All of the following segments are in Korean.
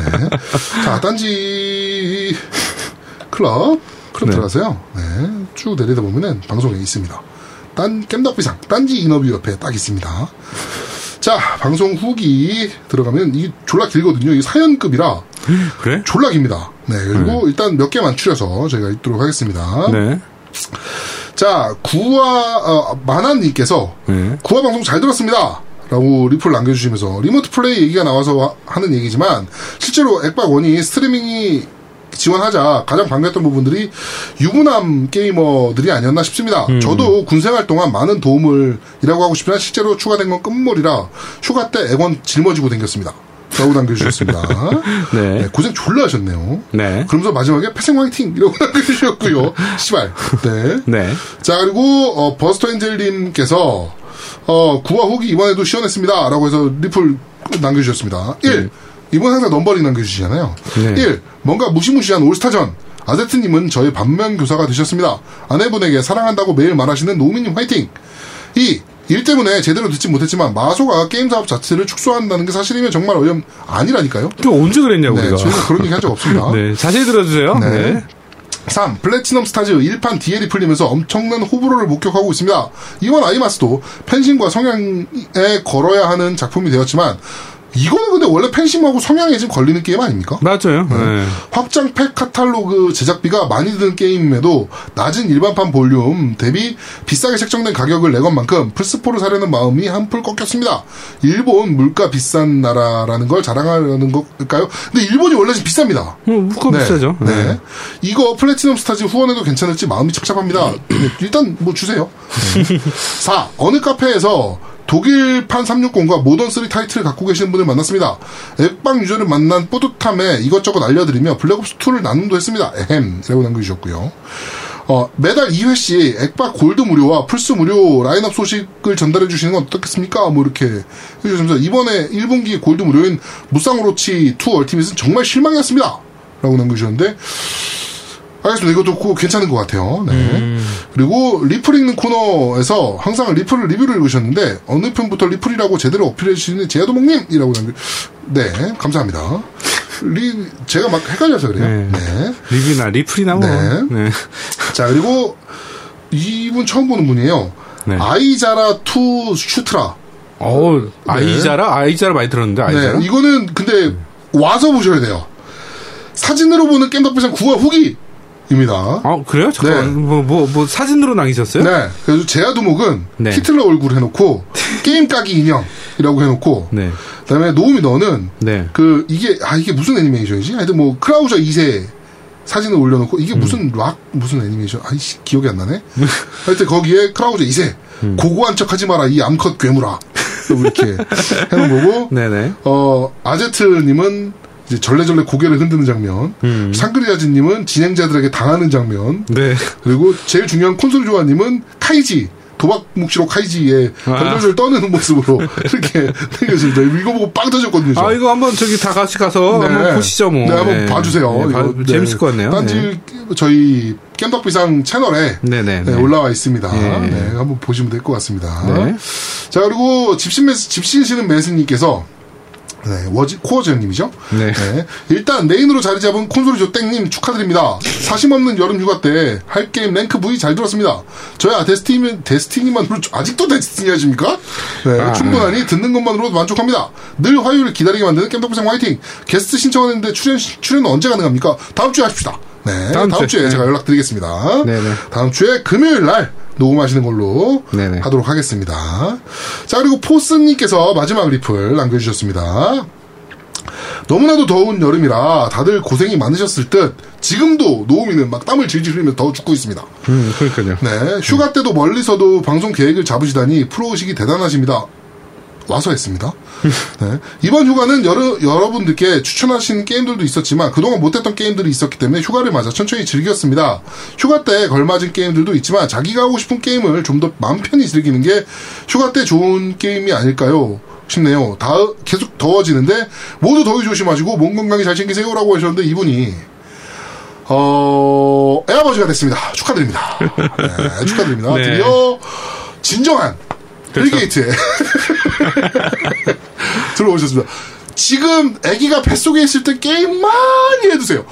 네. 자, 딴지 클럽 클럽 네. 들어가세요. 네. 쭉 내리다 보면은 방송에 있습니다. 딴 겜덕비상 딴지 인터뷰 옆에 딱 있습니다. 자, 방송 후기 들어가면 이게 졸라 길거든요. 이 사연급이라 그래? 졸라 깁니다. 네, 그리고 일단 몇 개만 추려서 저희가 읽도록 하겠습니다. 네. 자, 구화, 어, 만화님께서 네. 구화 방송 잘 들었습니다. 라고 리플 남겨주시면서 remote play 얘기가 나와서 와- 하는 얘기지만 실제로 액박원이 스트리밍이 지원하자 가장 반겼던 부분들이 유부남 게이머들이 아니었나 싶습니다. 저도 군생활 동안 많은 도움을 이라고 하고 싶지만 실제로 추가된 건 끝물이라 휴가 때 엑원 짊어지고 댕겼습니다. 라고 남겨주셨습니다. 네. 네, 고생 졸라 하셨네요. 네. 그러면서 마지막에 패생 화이팅! 이라고 남겨주셨고요. 시발. 네. 네. 자, 그리고, 어, 버스터 엔젤님께서, 어, 구화 후기 이번에도 시원했습니다. 라고 해서 리플 남겨주셨습니다. 1. 이번 항상 넘버링 남겨주시잖아요. 네. 1. 뭔가 무시무시한 올스타전. 아제트님은 저의 반면 교사가 되셨습니다. 아내분에게 사랑한다고 매일 말하시는 노우미님 화이팅! 2. 일 때문에 제대로 듣지 못했지만 마소가 게임 사업 자체를 축소한다는 게 사실이면 정말 어이없 아니라니까요. 또 언제 그랬냐고, 네, 우리가. 저희가 그런 얘기 한 적 없습니다. 네. 자세히 들어주세요. 네. 네. 3. 플래티넘 스타즈 일판 DL이 풀리면서 엄청난 호불호를 목격하고 있습니다. 이번 아이마스도 팬심과 성향에 걸어야 하는 작품이 되었지만 이거는 근데 원래 팬심하고 성향에 지금 걸리는 게임 아닙니까? 맞아요. 네. 확장 팩 카탈로그 제작비가 많이 드는 게임임에도 낮은 일반판 볼륨 대비 비싸게 책정된 가격을 내건 만큼 플스4를 사려는 마음이 한풀 꺾였습니다. 일본 물가 비싼 나라라는 걸 자랑하려는 걸까요? 근데 일본이 원래 좀 비쌉니다. 음, 그거 비싸죠. 네. 이거 플래티넘 스타즈 후원해도 괜찮을지 마음이 착잡합니다. 네, 일단 뭐 주세요. 네. 4. 어느 카페에서 독일판 360과 모던 3 타이틀을 갖고 계시는 분을 만났습니다. 액박 유저를 만난 뿌듯함에 이것저것 알려드리며 블랙옵스 2를 나눔도 했습니다. 에헴. 라고 남겨주셨고요. 어, 매달 2회씩 액박 골드 무료와 플스 무료 라인업 소식을 전달해 주시는 건 어떻겠습니까? 뭐 이렇게 해주시면서 이번에 1분기 골드 무료인 무쌍오로치 2 Ultimate은 정말 실망이었습니다. 라고 남겨주셨는데 알겠습니다. 이것도 고- 괜찮은 것 같아요. 네. 그리고 리플 읽는 코너에서 항상 리플을 리뷰를 읽으셨는데 어느 편부터 리플이라고 제대로 어필해 주시는 제야두목님이라고 남겨. 네, 감사합니다. 리 제가 막 헷갈려서 그래요. 네. 네. 리뷰나 리플이나 뭐. 네. 네. 자 그리고 이분 처음 보는 분이에요. 네. 아이자라투슈트라. 어우, 아이자라? 아이자라 많이 들었는데, 아이자라? 네, 이거는 근데 와서 보셔야 돼요. 사진으로 보는 겜덕비상 9화 후기 입니다. 아, 그래요? 잠깐만. 뭐, 뭐, 뭐, 사진으로 남기셨어요? 네. 그래서 제야두목은 네. 히틀러 얼굴 해놓고 게임 까기 인형이라고 해놓고 네. 그다음에 노우미 너는 네. 그 이게 아 이게 무슨 애니메이션이지? 하여튼 뭐 크라우저 2세 사진을 올려놓고 이게 음. 무슨 락 무슨 애니메이션? 아이씨 기억이 안 나네. 하여튼 거기에 크라우저 2세 음. 고고한 척하지 마라 이 암컷 괴물아 이렇게 해놓은 거고 네네. 어 아제트님은 이제 절레절레 고개를 흔드는 장면, 음. 상그리아즈님은 진행자들에게 당하는 장면, 네. 그리고 제일 중요한 콘솔 조아님은 카이지 도박 묵시로 카이지의 아. 덜덜덜 떠는 모습으로 이렇게 생겼습니다. 이거 보고 빵 터졌거든요. 저. 아, 이거 한번 저기 다 같이 가서 네. 한번 보시죠, 뭐. 네, 한번 봐주세요. 네, 봐- 이거, 네. 재밌을 것 같네요. 딴지 네. 저희 겜덕비상 채널에 네네. 네, 올라와 있습니다. 네. 네, 한번 보시면 될 것 같습니다. 네. 자 그리고 집신 매스 집신시는 매스님께서 네, 워지 코어제님이죠. 네. 일단 메인으로 자리 잡은 콘솔이 조땡님 축하드립니다. 사심 없는 여름 휴가 때 할 게임 rank V 잘 들었습니다. 저야 Destiny Destiny만으로 아직도 Destiny 하십니까? 네, 아. 충분하니 듣는 것만으로도 만족합니다. 늘 화요일을 기다리게 만드는 겜덕비상 화이팅. 게스트 신청했는데 출연 출연은 언제 가능합니까? 다음 주에 합시다. 네, 다음, 다음 주에 주에. 제가 연락드리겠습니다. 네네. 다음 주에 금요일 날 녹음하시는 걸로 네네. 하도록 하겠습니다. 자, 그리고 포스님께서 마지막 리플 남겨주셨습니다. 너무나도 더운 여름이라 다들 고생이 많으셨을 듯 지금도 노우미는 막 땀을 질질 흘리면서 더 죽고 있습니다. 음, 그러니까요. 네, 휴가 때도 멀리서도 방송 계획을 잡으시다니 프로의식이 대단하십니다. 와서 했습니다. 네. 이번 휴가는 여러, 여러분들께 추천하신 게임들도 있었지만 그동안 못했던 게임들이 있었기 때문에 휴가를 맞아 천천히 즐겼습니다. 휴가 때 걸맞은 게임들도 있지만 자기가 하고 싶은 게임을 좀 더 마음 편히 즐기는 게 휴가 때 좋은 게임이 아닐까요? 싶네요. 다, 계속 더워지는데 모두 더위 조심하시고 몸 건강히 잘 챙기세요라고 하셨는데 이분이 어, 에아버지가 됐습니다. 축하드립니다. 네, 축하드립니다. 네. 드디어 진정한 그렇죠. hell gate에 들어오셨습니다. 지금 아기가 뱃속에 있을 때 게임 많이 해두세요.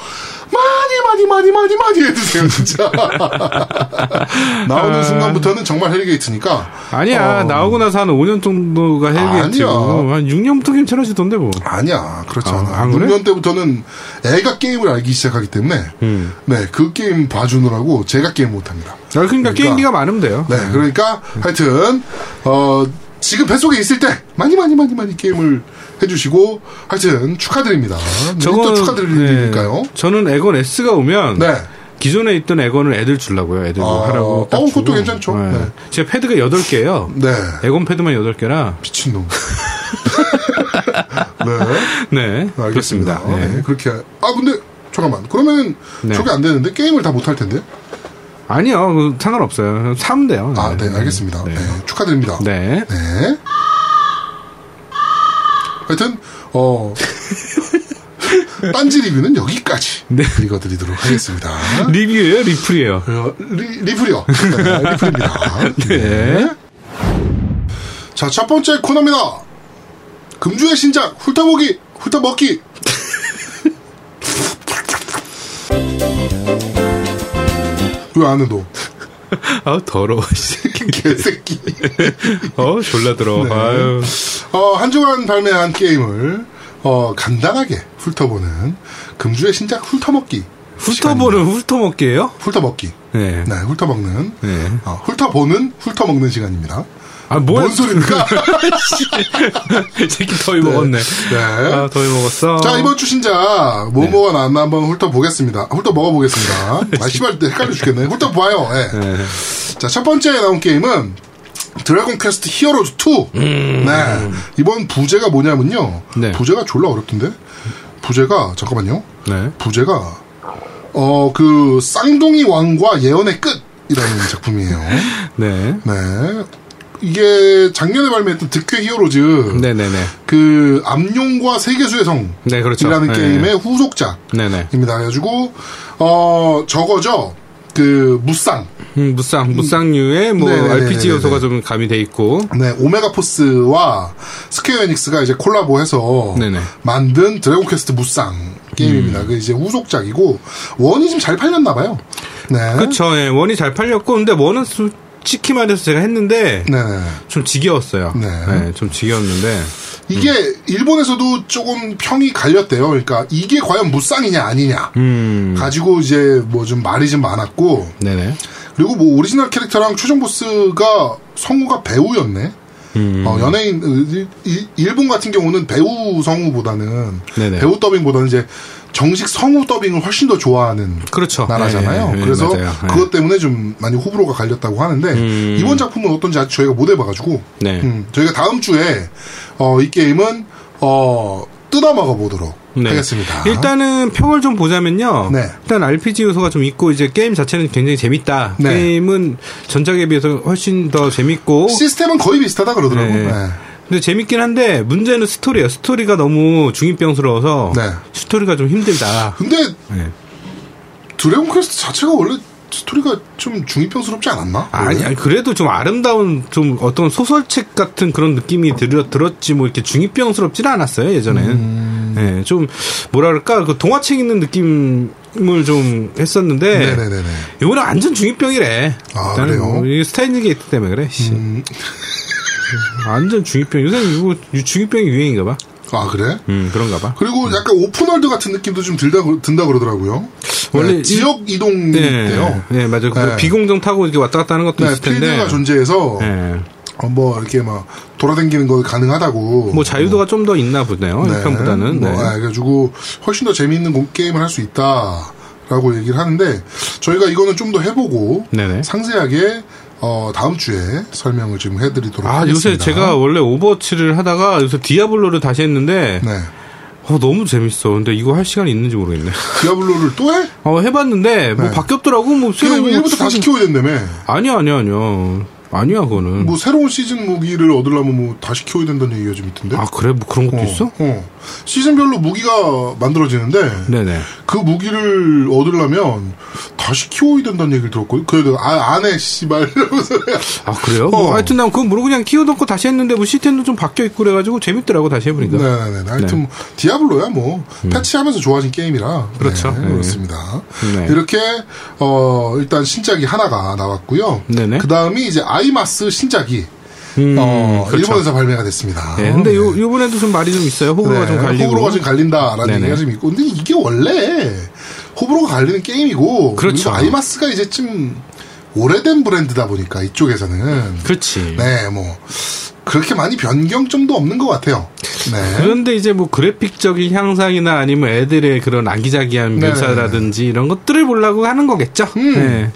많이 많이 많이 많이 많이 해두세요 진짜 나오는 순간부터는 정말 hell gate니까 아니야 어, 나오고 나서 한 5년 정도가 hell gate고 아니야. 한 6년부터 괜찮아지던데 뭐. 아니야 그렇지 아, 않아 안 그래? 6년 때부터는 애가 게임을 알기 시작하기 때문에 음. 네그 게임 봐주느라고 제가 게임 못합니다 아, 그러니까, 그러니까. 게임기가 많으면 돼요. 네, 그러니까 하여튼 어 지금 뱃속에 있을 때 많이 많이 많이 많이 게임을 해주시고 하여튼 축하드립니다. 네, 또 축하드릴 네. 저는 에건 S가 오면 네. 기존에 있던 에건을 애들 주려고요. 애들 아, 하라고. 딱 어, 그것도. 괜찮죠. 네. 제 패드가 8개예요. 네. 에건 패드만 8개라. 미친놈. 네. 네. 알겠습니다. 그렇습니다. 네. 네, 그렇게. 아, 근데, 잠깐만. 그러면, 네. 저게 안 되는데? 게임을 다 못할 텐데? 아니요. 그 상관없어요. 사면 돼요. 아, 네, 알겠습니다. 네. 네. 축하드립니다. 네. 네. 하여튼, 어, 딴지 리뷰는 여기까지 네. 읽어드리도록 하겠습니다. 리뷰예요? 리플이에요? 어, 리, 리플이요. 네, 리플입니다. 네. 자, 첫 번째 코너입니다. 금주의 신작, 훑어보기, 훑어먹기. 왜 안 해, 너? 아 더러워. 씨. 개새끼. 어 졸라 더러워. 네. 아유. 어, 한 주간 발매한 게임을, 어, 간단하게 훑어보는 금주의 신작 훑어먹기. 훑어보는 훑어먹기예요? 훑어먹기. 네. 네, 훑어먹는. 네. 어, 훑어보는, 훑어먹는 시간입니다. 아 뭐야? 뭔 소리입니까? 이 새끼 더위 먹었네. 네. 아 더위 먹었어. 자, 이번 주 신작, 뭐뭐가 나왔나 한번 훑어보겠습니다. 훑어먹어보겠습니다. 아, 씨발, 헷갈려 죽겠네. 훑어봐요. 예. 네. 자, 첫 번째 나온 게임은, Dragon Quest Heroes 2. 네. 이번 부제가 뭐냐면요. 음. 네. 부제가 졸라 어렵던데? 부제가, 잠깐만요. 네. 부제가, 어, 그, 쌍둥이 왕과 예언의 끝이라는 작품이에요. 네. 네. 이게 작년에 발매했던 드퀘 Heroes. 네네네. 그, 암룡과 세계수의 성. 네 그렇죠. 이라는 네. 게임의 후속작. 네네. 입니다. 그래가지고, 어, 저거죠. 그, 무쌍. 음, 무쌍 무쌍류의 뭐 네네네네네. RPG 요소가 좀 가미돼 있고. 네, Omega Force와 Square Enix가 이제 콜라보해서 네네. 만든 Dragon Quest 무쌍 게임입니다. 그 이제 후속작이고, one이 좀 잘 팔렸나 봐요. 네. 그쵸. 예. 원이 잘 팔렸고 근데 one은 솔직히 말해서 제가 했는데 네네. 좀 지겨웠어요. 네. 네, 좀 지겨웠는데. 이게 일본에서도 조금 평이 갈렸대요. 그러니까 이게 과연 무쌍이냐 아니냐. 음. 가지고 이제 뭐 좀 말이 좀 많았고, 네네. 그리고 뭐 오리지널 캐릭터랑 최종 보스가 성우가 배우였네. 음. 어, 연예인 이- 이- 일본 같은 경우는 배우 성우보다는 네네. 배우 더빙보다는 이제 정식 성우 더빙을 훨씬 더 좋아하는 그렇죠. 나라잖아요. 네, 네, 그래서 맞아요. 네. 그것 때문에 좀 많이 호불호가 갈렸다고 하는데 음. 이번 작품은 어떤지 아직 저희가 못 해봐가지고 네. 음, 저희가 다음 주에 어, 이 게임은 어, 뜯어 먹어 보도록 네. 하겠습니다. 일단은 평을 좀 보자면요. 네. 일단 RPG 요소가 좀 있고 이제 게임 자체는 굉장히 재밌다. 네. 게임은 전작에 비해서 훨씬 더 재밌고. 시스템은 거의 비슷하다 그러더라고요. 근데 재밌긴 한데 문제는 스토리예요. 스토리가 너무 중이병스러워서 네. 스토리가 좀 힘들다. 근데 네. Dragon Quest 자체가 원래 스토리가 좀 중이병스럽지 않았나? 아니, 아니 그래도 좀 아름다운 좀 어떤 소설책 같은 그런 느낌이 들, 들었지 뭐 이렇게 중이병스럽지는 않았어요 예전엔. 음. 네, 좀 그럴까 그 동화책 읽는 느낌을 좀 했었는데 네네네네. 이거는 완전 중이병이래. 아, 그래요? Steins Gate 때문에 그래. 씨. 음, 완전 중이병. 요새 이거 중이병이 유행인가 봐. 아 그래? 음 그런가 봐. 그리고 약간 open world 같은 느낌도 좀 들다 든다 그러더라고요. 원래 네, 이- 지역 이동인데요. 네, 네 맞아요. 그 네. 비공정 타고 이렇게 왔다 갔다 하는 것도 네, 있을 텐데. 필드가 존재해서 네. 어, 뭐 이렇게 막 돌아다니는 거 가능하다고. 뭐 자유도가 좀더 있나 보네요. 네. 1편보다는. 뭐, 네. 아, 그래가지고 훨씬 더 재미있는 공- 게임을 할 수 있다라고 얘기를 하는데 저희가 이거는 좀 더 해보고 네네. 상세하게 어, 다음 주에 설명을 좀 해드리도록 아, 하겠습니다. 요새 제가 원래 Overwatch를 하다가 요새 Diablo를 다시 했는데, 네 어, 너무 재밌어. 근데 이거 할 시간이 있는지 모르겠네. Diablo를 또 해? 어, 해봤는데, 뭐 네. 바뀌었더라고. 뭐 새로. 그냥 일부터 다시 키워야 된다며. 아니야, 아니야, 아니야. 아니야, 그거는. 뭐 새로운 시즌 무기를 얻으려면 뭐 다시 키워야 된다는 얘기가 좀 있던데. 아, 그래? 뭐 그런 것도 어, 있어? 어. 시즌별로 무기가 만들어지는데 네네. 그 무기를 얻으려면 다시 키워야 된다는 얘기를 들었거든. 그래도 아, 안 해, 씨발. 이러면서 아 그래요? 뭐 어. 하여튼 난 그거 모르고 그냥 키워놓고 다시 했는데 뭐 시스템도 좀 바뀌어 있고 그래가지고 재밌더라고 다시 해보니까. 네네네. 하여튼 네. 음. 뭐 디아블로야 뭐 패치하면서 좋아진 게임이라 그렇죠. 네, 네. 그렇습니다. 네. 이렇게 어 일단 신작이 하나가 나왔고요. 네네. 그 다음이 이제 아이마스 신작이 음, 어, 그렇죠. 일본에서 발매가 됐습니다. 네, 근데 요 요번에도 좀 말이 좀 있어요. 호불호가 좀 갈리고. 네, 호불호가 좀 갈린다라는 네네. 얘기가 좀 있고, 근데 이게 원래 호불호가 갈리는 게임이고, 그렇죠. 아이마스가 이제 좀 오래된 브랜드다 보니까 이쪽에서는 그렇지. 네, 뭐 그렇게 많이 변경점도 없는 것 같아요. 네. 그런데 이제 뭐 그래픽적인 향상이나 아니면 애들의 그런 아기자기한 네네네. 묘사라든지 이런 것들을 보려고 하는 거겠죠. 음. 네.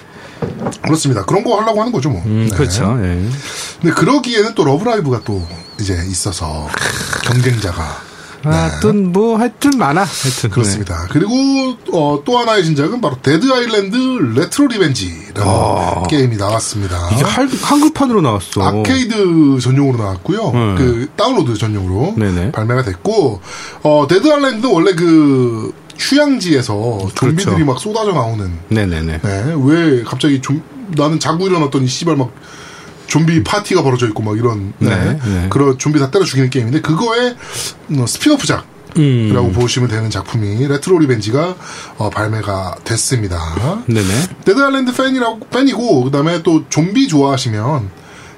그렇습니다. 그런 거 하려고 하는 거죠, 뭐. 음, 네. 그렇죠. 예. 근데 그러기에는 또 Love Live가 또 이제 있어서 경쟁자가 하여튼 뭐 하여튼 많아. 하여튼 네. 그렇습니다. 그리고 어, 또 하나의 신작은 바로 Dead Island Retro Revenge라는 게임이 나왔습니다. 네. 이게 할- 한글판으로 나왔어. 아케이드 전용으로 나왔고요. 네. 그 다운로드 전용으로 네네. 발매가 됐고 어, Dead Island는 원래 그 휴양지에서 좀비들이 그렇죠. 막 쏟아져 나오는 네네네. 네, 왜 갑자기 좀 나는 자고 일어났더니 씨발 막 좀비 파티가 벌어져 있고 막 이런 네, 네, 네. 그런 좀비 다 때려 죽이는 게임인데 그거의 어, spin-off작 음. 이라고 보시면 되는 작품이 레트로 리벤지가 어, 발매가 됐습니다. 네네. 데드 아일랜드 팬이라고 팬이고 그다음에 또 좀비 좋아하시면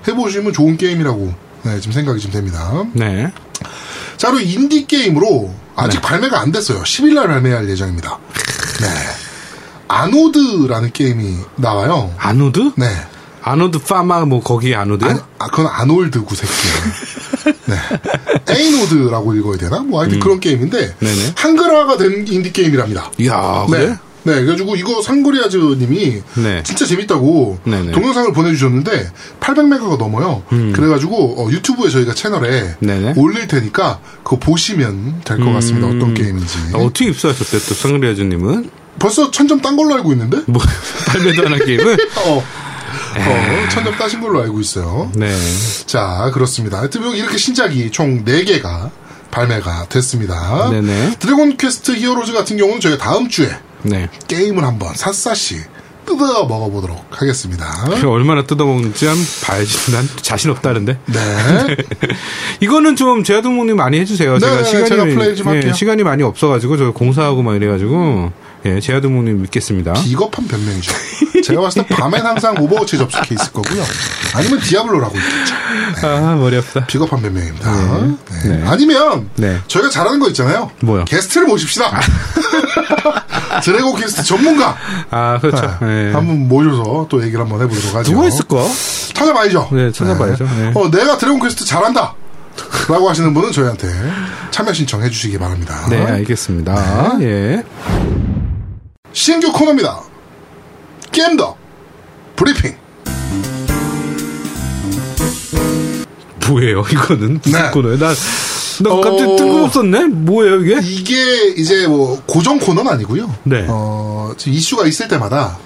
해보시면 좋은 게임이라고 네, 지금 생각이 좀 됩니다. 네. 자, 그리고 인디 게임으로 아직 발매가 안 됐어요. 10일 날 발매할 예정입니다. 네. 아노드라는 게임이 나와요. 아노드? 네. 아노드 파마 뭐 거기 아노드요? 아, 아, 그건 아놀드 그 새끼예요. 네. 에이노드라고 읽어야 되나? 뭐 하여튼 그런 게임인데 음. 네네. 한글화가 된 인디 게임이랍니다. 이야 그래? 네. 네, 그래가지고 이거 상그리아주님이 네. 진짜 재밌다고 네네. 동영상을 보내주셨는데 800메가가 넘어요. 그래가지고 어, 유튜브에 저희가 채널에 음. 네네. 올릴 테니까 그거 보시면 될것 같습니다. 어떤 게임인지. 아, 어떻게 입수하셨대요 또 상그리아주님은? 벌써 천점 딴 걸로 알고 있는데? 뭐 발매도 안 한 게임을? 어, 어, 천점 따신 걸로 알고 있어요. 네. 자, 그렇습니다. 하여튼 이렇게 신작이 총 4개가 발매가 됐습니다. 네네. 드래곤 퀘스트 히어로즈 같은 경우는 저희가 다음 주에 네. 게임을 한번 샅샅이 뜯어 먹어보도록 하겠습니다. 그 얼마나 뜯어먹는지 한번 봐야지. 난 자신 없다는데. 네. 이거는 좀 제아동무님 많이 해주세요. 네, 제가 네, 시간이 제가 할게요. 시간이 많이 없어가지고 저 공사하고 막 이래가지고 예, 제아동무님 믿겠습니다. 비겁한 변명이죠. 제가 봤을 때 밤엔 항상 오버워치 접속해 있을 거고요. 아니면 디아블로라고 있겠죠. 아 머리 아프다. 비겁한 변명입니다. 네. 네. 아니면 네. 저희가 잘하는 거 있잖아요. 뭐요? 게스트를 모십시다. 드래곤 퀘스트 전문가 아 그렇죠. 네. 예. 한번 모셔서 또 얘기를 한번 해보도록 하죠. 누가 했을까? 찾아봐야죠. 네, 찾아봐야죠. 네. 어, 내가 드래곤 퀘스트 잘한다. 라고 하시는 분은 저희한테 참여 신청해 주시기 바랍니다. 네, 알겠습니다. 예. 신규 코너입니다. 겜덕 브리핑. 뭐예요, 이거는? 무슨 네. 코너예요? 나, 나 어, 갑자기 뜬금없었네? 뭐예요, 이게? 이게 이제 뭐 고정 코너는 아니고요. 네. 어, 이슈가 있을 때마다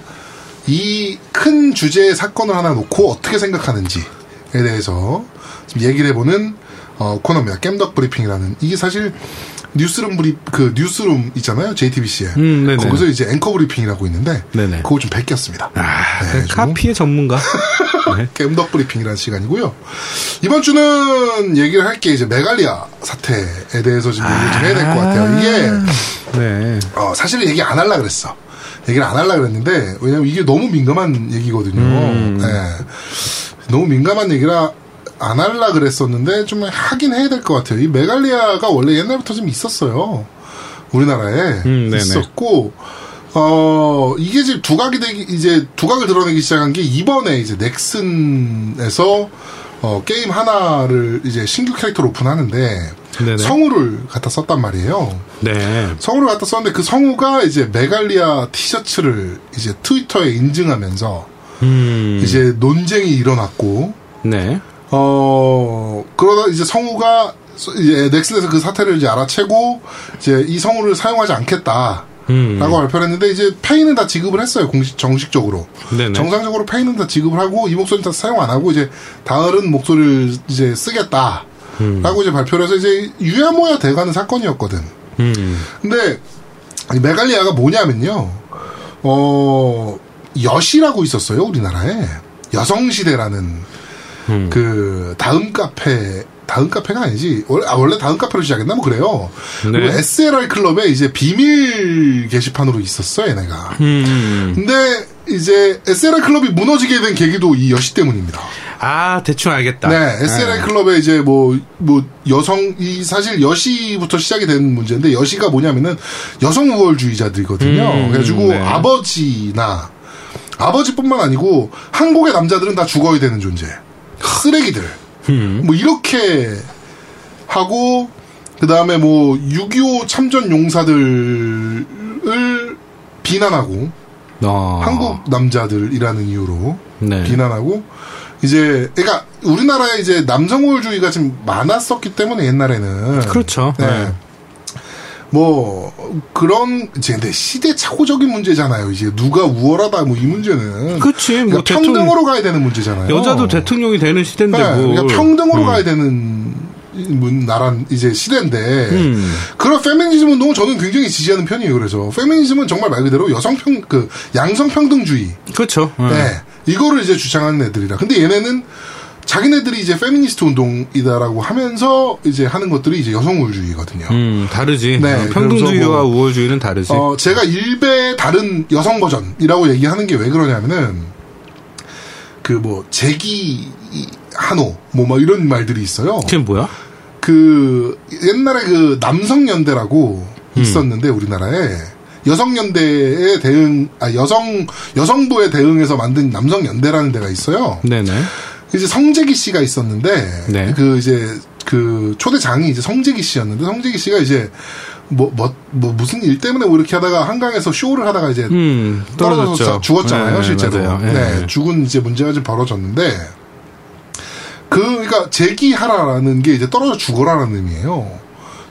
이 큰 주제의 사건을 하나 놓고 어떻게 생각하는지에 대해서 좀 얘기를 해보는 어, 코너입니다. 겜덕 브리핑이라는 이게 사실 뉴스룸 브리 그 뉴스룸 있잖아요 JTBC에 음. 거기서 이제 앵커 브리핑이라고 있는데 네네. 그거 좀 베꼈습니다. 아, 네, 좀 카피의 전문가. 네. 겜덕 브리핑이라는 시간이고요. 이번 주는 얘기를 할 게 이제 메갈리아 사태에 대해서 좀 얘기를 좀 해야 될 것 같아요. 이게 네. 어, 사실 얘기 안 하려 그랬어. 얘기를 안 하려 그랬는데 왜냐면 이게 너무 민감한 얘기거든요. 음. 네. 너무 민감한 얘기라 안 하려 그랬었는데 좀 하긴 해야 될 것 같아요. 이 메갈리아가 원래 옛날부터 좀 있었어요. 우리나라에 음. 있었고 어 이게 이제 두각이 되기 이제 두각을 드러내기 시작한 게 이번에 이제 넥슨에서 어 게임 하나를 이제 신규 캐릭터로 오픈하는데 네네. 성우를 갖다 썼단 말이에요. 네. 성우를 갖다 썼는데 그 성우가 이제 메갈리아 티셔츠를 이제 트위터에 인증하면서 음. 이제 논쟁이 일어났고 네. 어 그러다 이제 성우가 이제 넥슨에서 그 사태를 이제 알아채고 이제 이 성우를 사용하지 않겠다. 음. 라고 발표를 했는데 이제 페이는 다 지급을 했어요 공식 정식적으로 네네. 정상적으로 페이는 다 지급을 하고 이 목소리 다 사용 안 하고 이제 다른 목소리를 이제 쓰겠다 라고 이제 발표를 해서 이제 유야모야 돼가는 사건이었거든 음. 근데 이 메갈리아가 뭐냐면요. 어, 여시라고 있었어요, 우리나라에. 여성시대라는, 음. 그, 다음 카페, 다음 카페가 아니지. 원래, 아, 원래 다음 카페로 시작했나? 뭐 그래요. 네. 그리고 SLR 클럽에 이제 비밀 게시판으로 있었어, 얘네가. 음. 근데 이제 SLR 클럽이 무너지게 된 계기도 이 여시 때문입니다. 아, 대충 알겠다. 네, SLR 클럽에 이제 뭐, 뭐, 여성, 이 사실 여시부터 시작이 된 문제인데, 여시가 뭐냐면은 여성 우월주의자들이거든요. 음, 그래가지고 네. 아버지나, 아버지뿐만 아니고, 한국의 남자들은 다 죽어야 되는 존재. 쓰레기들. 음. 뭐, 이렇게 하고, 그 다음에 뭐, 6.25 참전 용사들을 비난하고, 어. 한국 남자들이라는 이유로 네. 비난하고 이제 그러니까 우리나라에 이제 남성 우월주의가 좀 많았었기 때문에 옛날에는 그렇죠. 네. 네. 뭐 그런 이제 근데 시대착오적인 문제잖아요. 이제 누가 우월하다 뭐 이 문제는 그치, 뭐 그러니까 대통령- 평등으로 가야 되는 문제잖아요. 여자도 대통령이 되는 시대인데 네, 뭐. 그러니까 평등으로 음. 가야 되는 문 나라 이제 시대인데 음. 그런 페미니즘 운동은 저는 굉장히 지지하는 편이에요. 그래서 페미니즘은 정말 말 그대로 여성평 그 양성평등주의 그렇죠. 네. 네. 이거를 이제 주장하는 애들이라. 근데 얘네는 자기네들이 이제 페미니스트 운동이다라고 하면서 이제 하는 것들이 이제 여성 우월주의거든요. 음, 다르지. 네, 어, 평등주의와 뭐- 우월주의는 다르지. 어, 제가 일배 다른 여성 버전이라고 얘기하는 게 왜 그러냐면은 그뭐 재기 한호 뭐 막 이런 말들이 있어요. 그게 뭐야? 그 옛날에 그 남성 연대라고 음. 있었는데 우리나라에 여성 연대에 대응 아 여성 여성부에 대응해서 만든 남성 연대라는 데가 있어요. 네네. 이제 성재기 씨가 있었는데 네. 그 이제 그 초대장이 이제 성재기 씨였는데 성재기 씨가 이제 뭐 뭐 뭐 무슨 일 때문에 뭐 이렇게 하다가 한강에서 쇼를 하다가 이제 음, 떨어져서 떨어졌죠. 죽었잖아요, 네, 실제로. 네, 네. 죽은 이제 문제가 좀 벌어졌는데, 그, 그러니까 재기하라라는 게 이제 떨어져 죽어라라는 의미예요.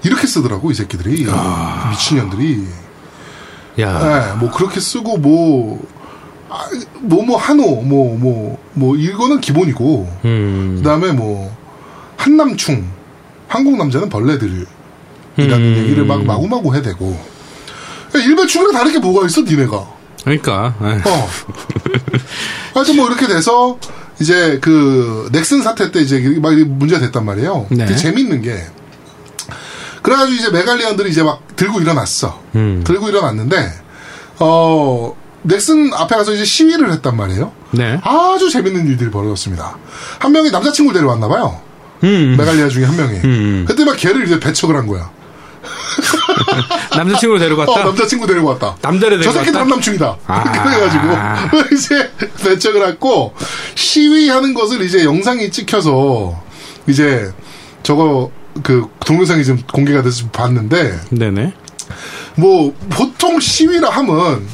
이렇게 쓰더라고, 이 새끼들이. 아. 미친년들이. 야. 네, 뭐 그렇게 쓰고, 뭐, 아, 뭐, 뭐, 한호, 뭐, 뭐, 뭐, 이거는 기본이고, 음. 그 다음에 뭐, 한남충, 한국 남자는 벌레들이라는 음. 얘기를 막 마구마구 해대고, 그러니까 일배충이랑 다른 게 뭐가 있어, 니네가. 그러니까. 네. 어. 하여튼 뭐 이렇게 돼서 이제 그 넥슨 사태 때 이제 막 문제가 됐단 말이에요. 네. 재밌는 게 그래가지고 이제 메갈리언들이 이제 막 들고 일어났어. 음. 들고 일어났는데 어 넥슨 앞에 가서 이제 시위를 했단 말이에요. 네. 아주 재밌는 일들이 벌어졌습니다. 한 명이 남자친구 를 데려왔나 봐요. 음. 메갈리아 중에 한 명이. 음. 그때 막 걔를 이제 배척을 한 거야. 남자친구를 데리고 어, 왔다? 남자친구 데리고 왔다. 남자를 저 데리고 새끼 왔다? 남남충이다. 아. 그래가지고 이제 배척을 했고 시위하는 것을 이제 영상이 찍혀서 이제 저거 그 동영상이 지금 공개가 돼서 좀 봤는데 네네. 뭐 보통 시위라 하면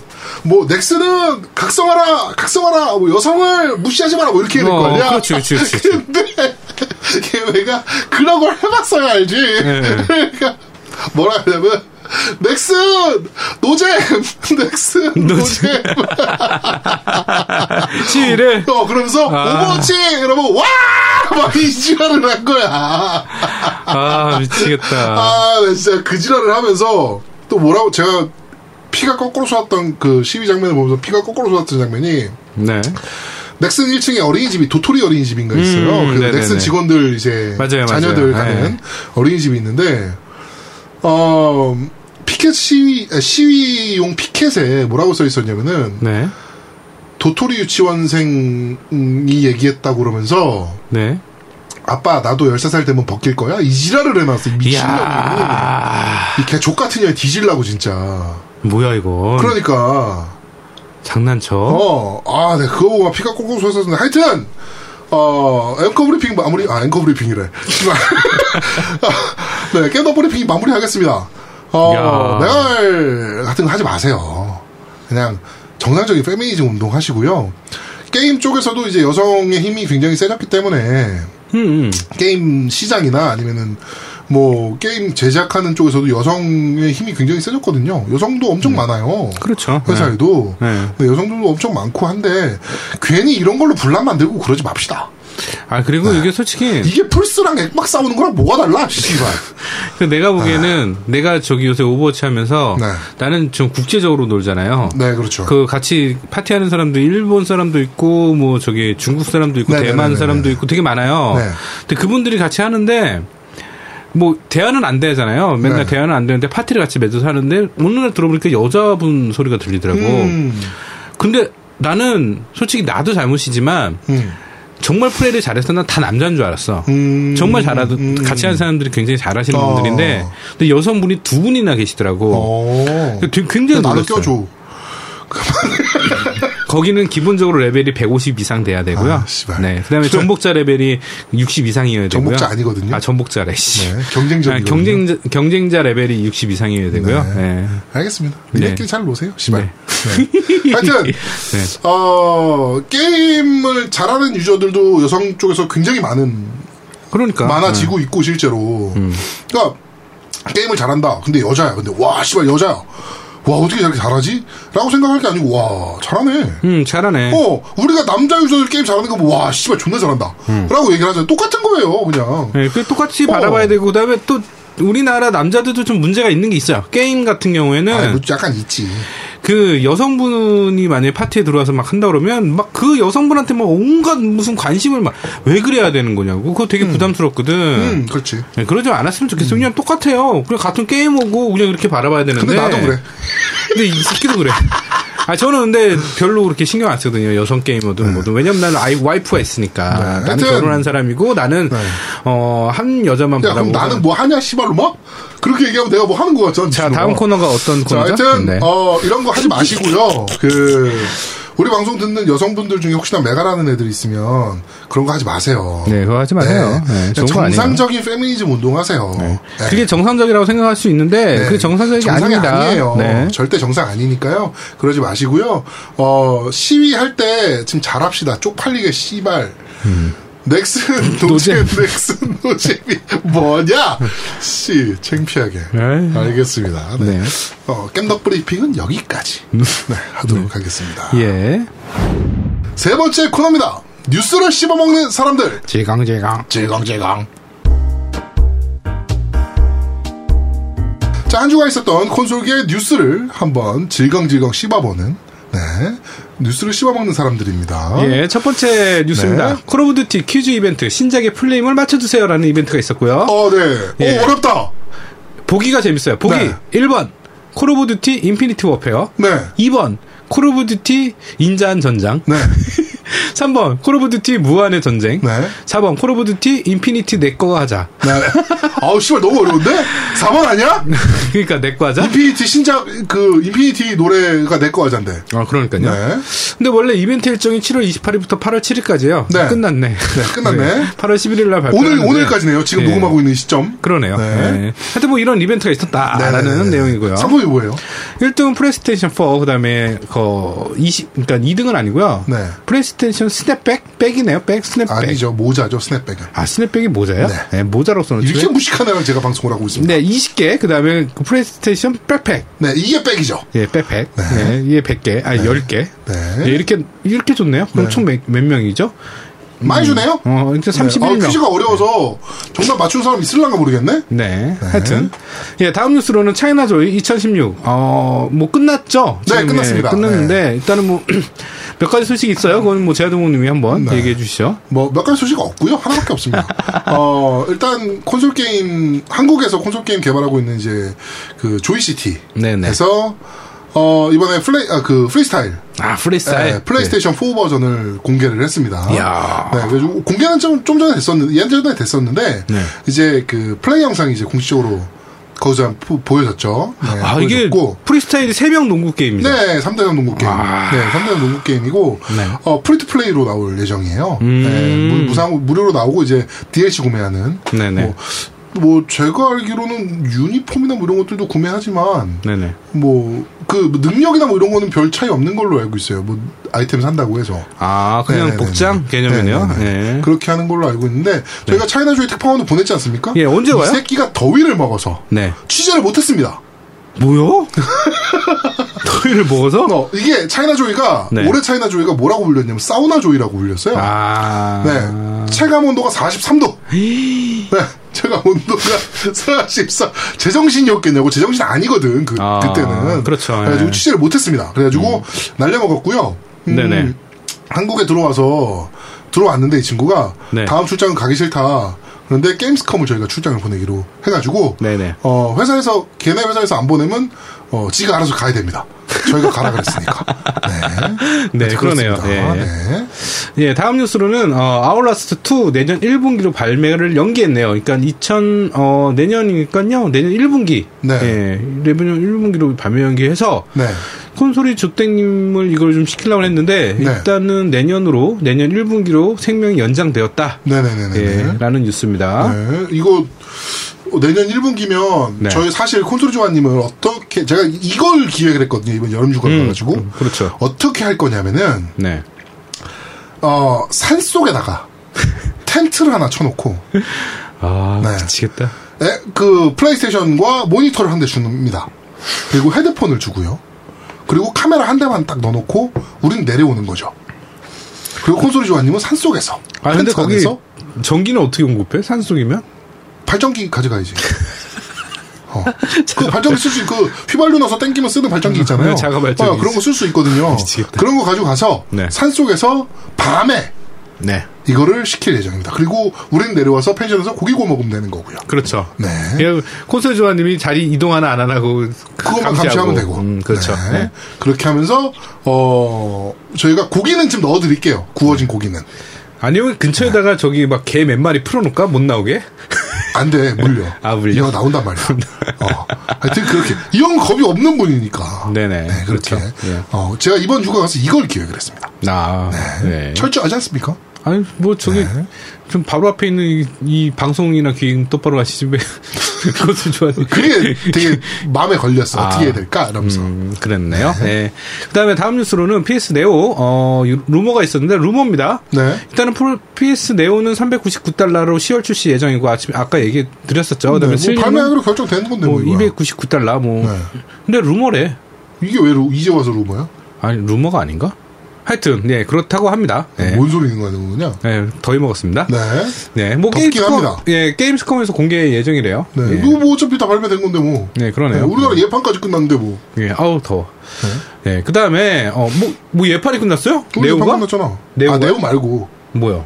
뭐 넥슨은 각성하라 각성하라 뭐 여성을 무시하지 마라 뭐 이렇게 해야 될거 어, 아니야 그렇지, 그렇지, 그렇지. 근데 걔가 그런 걸 해봤어야 알지 네. 그러니까 뭐라 하냐면 넥슨 노잼 넥슨 노잼 시위를? 어 그러면서 아. 오버워치 이러면 와막 이 지랄을 한 거야 아, 미치겠다. 아, 나 진짜 그 지랄을 하면서 또 뭐라고 제가 피가 거꾸로 솟았던 그 시위 장면을 보면서 피가 거꾸로 솟았던 장면이 네. 넥슨 1층에 어린이집이 도토리 어린이집인가 있어요. 음, 그. 넥슨 직원들 이제 맞아요, 자녀들 맞아요. 가는 네. 어린이집이 있는데 어 피켓 시위 아, 시위용 피켓에 뭐라고 써 있었냐면은 네. 도토리 유치원생이 얘기했다고 그러면서 네. 아빠 나도 13살 되면 벗길 거야? 이 지랄을 해놨어 이 미친놈이. 이 개 좆같은 년이 뒤질라고 진짜 뭐야, 이거. 그러니까 장난쳐. 어, 아, 네, 그거 보고 막 피가 꽁꽁 솟았는데, 하여튼, 어, 앵커 브리핑 마무리, 아, 앵커 브리핑이래. 씨발. 네, 겜덕 브리핑 마무리하겠습니다. 어, 야. 메갈 같은 거 하지 마세요. 그냥 정상적인 페미니즘 운동 하시고요. 게임 쪽에서도 이제 여성의 힘이 굉장히 세졌기 때문에, 음, 음. 게임 시장이나 아니면은 뭐 게임 제작하는 쪽에서도 여성의 힘이 굉장히 세졌거든요. 여성도 엄청 많아요. 그렇죠. 회사에도 네. 네, 여성들도 엄청 많고 한데 괜히 이런 걸로 분란 만들고 그러지 맙시다. 아 그리고 이게 솔직히 이게 플스랑 액박 싸우는 거랑 뭐가 달라? 씨발. 그 내가 보기에는 내가 저기 요새 오버워치 하면서 네. 나는 좀 국제적으로 놀잖아요. 네, 그렇죠. 그 같이 파티하는 사람도 일본 사람도 있고 뭐 저기 중국 사람도 있고 네네네네. 대만 사람도 있고 되게 많아요. 네. 근데 그분들이 같이 하는데 뭐 대화는 안 되잖아요. 맨날 네. 대화는 안 되는데 파티를 같이 맺어서 하는데 어느 날 들어보니까 여자분 소리가 들리더라고. 음, 근데 나는 솔직히 나도 잘못이지만 음, 정말 플레이를 잘해서 난 다 남자인 줄 알았어. 음, 정말 잘하던 음. 같이 하는 사람들이 굉장히 잘하시는 어. 분들인데 근데 여성분이 두 분이나 계시더라고. 어. 되게 굉장히 나도. 껴줘. 거기는 기본적으로 레벨이 150 이상 돼야 되고요. 아. 네. 그다음에 전복자 레벨이 60 이상이어야 되고요. 전복자 아니거든요. 아, 전복자래. 씨. 네, 경쟁자. 아, 경쟁자 경쟁자 레벨이 60 이상이어야 되고요. 네. 네. 알겠습니다. 네. 니네끼리 잘 노세요. 씨발. 네. 네. 하여튼 네. 어, 게임을 잘하는 유저들도 여성 쪽에서 굉장히 많은 그러니까 많아지고 있고 실제로. 음. 그러니까 게임을 잘한다. 근데 여자야. 근데 와 씨발 여자야. 와 어떻게 저렇게 잘하지? 라고 생각할 게 아니고 와 잘하네. 음, 잘하네. 어 우리가 남자 유저들 게임 잘하는 거 보고 와 씨발 존나 잘한다. 라고 얘기를 하잖아요. 똑같은 거예요 그냥. 네, 그 똑같이 어. 바라봐야 되고 그다음에 또 우리나라 남자들도 좀 문제가 있는 게 있어요. 게임 같은 경우에는 아, 뭐 약간 있지. 그 여성분이 만약에 파티에 들어와서 막 한다 그러면 막 그 여성분한테 막 온갖 무슨 관심을 막 왜 그래야 되는 거냐고. 그거 되게 부담스럽거든. 음 그렇지. 네, 그러지 않았으면 좋겠어. 그냥 똑같아요. 그냥 같은 게임 오고 그냥 이렇게 바라봐야 되는데. 근데 나도 그래. 근데 이 새끼도 그래. 아 저는 근데 별로 그렇게 신경 안 쓰거든요. 여성 게이머든 뭐든. 왜냐면 나는 아이 와이프가 있으니까. 네. 나는 하여튼- 결혼한 사람이고 나는 네. 어한 여자만 야 바라보고. 나는 뭐 하냐 씨발로 막 그렇게 얘기하면 내가 뭐 하는 거 같잖아. 자. 다음 코너가 어떤 자, 코너죠? 하여튼 네. 어, 이런 거 하지 마시고요. 그 우리 방송 듣는 여성분들 중에 혹시나 메가라는 애들 있으면 그런 거 하지 마세요. 네, 그거 하지 마세요. 네, 아니에요. 정상적인 페미니즘 운동하세요. 네. 그게 정상적이라고 생각할 수 있는데 네. 그게 정상적이 아닙니다. 아니에요. 네. 절대 정상 아니니까요. 그러지 마시고요. 어, 시위할 때 지금 잘합시다. 쪽팔리게 씨발. 음. 넥슨 노잼 넥슨 노잼이 뭐냐? 씨 창피하게. 네. 알겠습니다. 네. 네. 어, 겜덕 브리핑은 여기까지 네, 하도록 하겠습니다. 예. 세 번째 코너입니다. 뉴스를 씹어먹는 사람들. 제강제강. 질겅질겅. 자, 한 주가 있었던 콘솔계의 뉴스를 한번 질겅질겅 씹어보는, 네. 뉴스를 씹어먹는 사람들입니다. 예, 첫 번째 뉴스입니다. 네. Call of Duty 퀴즈 이벤트 신작의 full name을 맞춰주세요라는 이벤트가 있었고요. 어, 네. 예. 오, 어렵다. 보기가 재밌어요. 보기 네. 1번 Call of Duty Infinite Warfare 네. 2번 Call of Duty 인자한 전장 네. 3번 Call of Duty 무한의 전쟁 네. 4번 Call of Duty Infinite 내꺼 하자 네. 아우, 씨발, 너무 어려운데? 4번 아니야? 그러니까 내꺼 하자 Infinite 신작, 그, Infinite 노래가 내꺼 하잔데. 아 그러니까요 네. 근데 원래 이벤트 일정이 7월 28일부터 8월 7일까지예요 네. 끝났네 네, 끝났네. 8월 11일 날 발표 오늘, 오늘까지네요. 지금 네. 녹음하고 있는 시점. 그러네요 네. 네. 하여튼 뭐 이런 이벤트가 있었다라는 네. 내용이고요 상품이 뭐예요? 1등은 플레이스테이션 4, 그 다음에, 그, 20, 그니까 2등은 아니고요 네. PlayStation snapback? 백이네요, 백, 스냅백. 아니죠. 모자죠, snapback은. 아, snapback이 모자예요? 네. 네. 모자로서는. 이렇게 애랑 제가 방송을 하고 있습니다. 네, 20개, 그 다음에 그 PlayStation backpack. 네, 이게 백이죠. 예, 백팩. 네. 이게 100개, 아니, 10개. 네. 예, 이렇게, 이렇게 좋네요. 그럼 총 몇, 몇 명이죠? 많이 주네요. 어, 이제 네. 31명. 아, 퀴즈가 어려워서 정답 맞춘 사람 있을란가 모르겠네. 네, 하여튼. 예, 다음 뉴스로는 ChinaJoy 2016. 어, 뭐 끝났죠? 네, 지금, 끝났습니다. 예, 끝났는데, 일단은 뭐, 몇 가지 소식이 있어요. 그건 뭐, 제아동욱 님이 한번 네. 얘기해 주시죠. 뭐 몇 가지 소식 없고요. 하나밖에 없습니다. 어, 일단 콘솔 게임 한국에서 콘솔 게임 개발하고 있는 이제 그 JOYCITY에서 네네. 어, 이번에 플레이 아, 그 프리스타일 아, 프리스타일. 네, 플레이스테이션 4 버전을 공개를 했습니다. 이야. 네, 그래서 공개는 좀, 좀 전에 됐었는데, 예전에 됐었는데, 네. 이제 그 플레이 영상이 이제 공식적으로 거기서 보- 보여졌죠. 네, 아, 이게. FreeStyle이 3명 농구 게임이죠. 네, 3대장 농구 게임. 아. 네, 3대장 농구 게임이고, 네. 어, free to play로 나올 예정이에요. 음. 네, 무, 무상, 무료로 나오고 이제 DLC 구매하는. 네네. 뭐, 뭐 제가 알기로는 유니폼이나 뭐 이런 것들도 구매하지만 네네. 뭐그 능력이나 뭐 이런 거는 별 차이 없는 걸로 알고 있어요. 뭐 아이템 산다고 해서. 아, 그냥 네네네네. 복장 개념이네요. 네네네. 예. 그렇게 하는 걸로 알고 있는데 저희가 ChinaJoy 특파원도 보냈지 않습니까? 예, 언제 이 와요? 새끼가 더위를 먹어서 네. 취재를 못했습니다. 뭐요? 더위를 먹어서? 어, 이게 차이나 조이가 네. 올해 차이나 조이가 뭐라고 불렸냐면 사우나 조이라고 불렸어요. 아. 네. 체감 온도가 43도. 네. 체감 온도가 44. 제정신이었겠냐고. 제정신 아니거든. 그, 아, 그때는. 그렇죠. 그래가지고 예. 취재를 못했습니다. 그래가지고 날려먹었고요. 음, 네네. 한국에 들어와서 들어왔는데 이 친구가 네. 다음 출장은 가기 싫다. 그런데 게임스컴을 저희가 출장을 보내기로 해가지고 네네. 어, 회사에서 걔네 회사에서 안 보내면 어, 지가 알아서 가야 됩니다. 저희가 가라 그랬으니까. 네. 네, 아무튼 그러네요. 예. 네. 예, 다음 뉴스로는 어, 아울라스트 2 내년 1분기로 발매를 연기했네요. 그러니까 2000 어, 내년이니까요. 내년 1분기. 네. 예, 내년 1분기로 발매 연기해서 네. 콘솔이 주땡님을 이걸 좀 시키려고 했는데 네. 일단은 내년으로 내년 1분기로 생명이 연장되었다. 네네네네. 예, 라는 뉴스입니다. 네. 이거 내년 1분기면 네. 저희 사실 콘솔 조아님을 어떻게 제가 이걸 기획을 했거든요 이번 여름 휴가를 음, 가가지고 음, 그렇죠. 어떻게 할 거냐면은 네. 어, 산 속에다가 텐트를 하나 쳐놓고 아, 네. 미치겠다. 에, 그 플레이스테이션과 모니터를 한 대 줍니다. 그리고 헤드폰을 주고요. 그리고 카메라 한 대만 딱 넣어놓고 우린 내려오는 거죠. 그리고 콘솔이 조아님은 산 속에서 아, 근데 거기 안에서 전기는 어떻게 공급해? 산 속이면? 발전기 가져가야지. 어. 그 발전기 쓸 수 있고 그 휘발유 넣어서 땡기면 쓰는 발전기 있잖아요. 네, 자가 발전기 어, 그런 거 쓸 수 있거든요. 미치겠다. 그런 거 가지고 가서 네. 산 속에서 밤에 네. 이거를 시킬 예정입니다. 그리고 우린 내려와서 펜션에서 고기 구워 먹으면 되는 거고요. 그렇죠. 네. 예, 콘솔 조아님이 자리 이동 하나 안 하고 그것만 감시하고. 감시하면 되고. 음, 그렇죠. 네. 네. 그렇게 하면서 어 저희가 고기는 좀 넣어드릴게요. 구워진 고기는 아니면 근처에다가 저기 막 개 몇 마리 풀어놓을까? 못 나오게? 안 돼 물려. 아, 물려? 이거 나온단 말이야. 어. 하여튼 그렇게 이형 겁이 없는 분이니까. 네네. 네, 그렇게. 그렇죠. 예. 어, 제가 이번 휴가 가서 이걸 기획을 했습니다. 아, 네. 철저하지 않습니까? 아니, 뭐, 저기, 네. 좀 바로 앞에 있는 이, 이 방송이나 기획 똑바로 하시지, 왜, 그것을 좋아하지. 그게 되게 마음에 걸렸어. 아. 어떻게 해야 될까? 이러면서. 음, 그랬네요. 네. 그 다음에 다음 뉴스로는 PS Neo, 어, 유- 루머가 있었는데, 루머입니다. 네. 일단은 풀- PS Neo는 399달러로 10월 출시 예정이고, 아침, 아까 얘기 드렸었죠. 그 네, 다음에 뭐 Slim은 발매하기로 결정된 건데 뭐 뭐, 이거야. 299달러, 뭐. 네. 근데 루머래. 이게 왜 루- 이제 와서 루머야? 아니, 루머가 아닌가? 하여튼, 네, 그렇다고 합니다. 네. 뭔 소리 있는 거냐? 네, 더위 먹었습니다. 네. 네, 뭐 Gamescom. 예, Gamescom에서 공개 예정이래요. 네. 예. 이거 뭐 어차피 다 발매된 건데 뭐. 네, 그러네요. 네, 우리나라 예판까지 끝났는데 뭐. 예, 아우 더워. 네, 그 다음에 어, 뭐, 뭐 예판이 끝났어요? Neo가? 끝났잖아. Neo가? 아, Neo 말고 뭐요?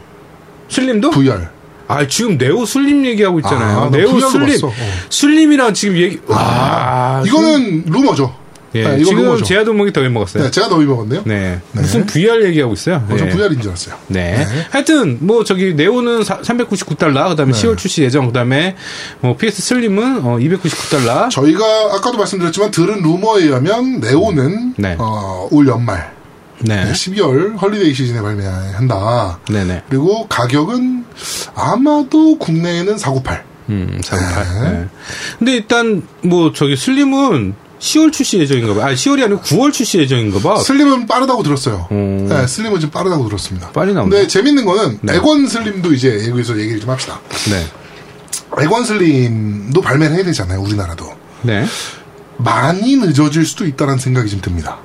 Slim도? VR. 아, 지금 Neo Slim 얘기하고 있잖아요. 아, 나 Neo Slim. 봤어. 어. Slim이랑 지금 얘기. 와, 이거는 루머죠. 예, 네, 이건 지금 루머죠. 제아도목이 더위 먹었어요. 네, 제가 더위 먹었네요. 네. 네. 무슨 VR 얘기하고 있어요. 어, 저 네. VR인 줄 알았어요. 네. 하여튼 뭐 저기 Neo는 399달러, 그다음에 네. 10월 출시 예정, 그다음에 뭐 PS Slim은 어 299달러. 저희가 아까도 말씀드렸지만 들은 루머에 의하면 Neo는 네. 어, 올 연말 네. 12월 holiday 시즌에 발매한다. 네, 네. 그리고 가격은 아마도 국내에는 498. 음, 498. 네. 네. 근데 일단 뭐 저기 Slim은 10월 출시 예정인가 봐. 아, 10월이 아니고 9월 출시 예정인가 봐. Slim은 빠르다고 들었어요. 음. 네, Slim은 좀 빠르다고 들었습니다. 빨리 나온다. 근데 재밌는 거는 네. 엑원 Slim도 이제 여기서 얘기를 좀 합시다. 네. 엑원 Slim도 발매를 해야 되잖아요, 우리나라도. 네. 많이 늦어질 수도 있다는 생각이 좀 듭니다.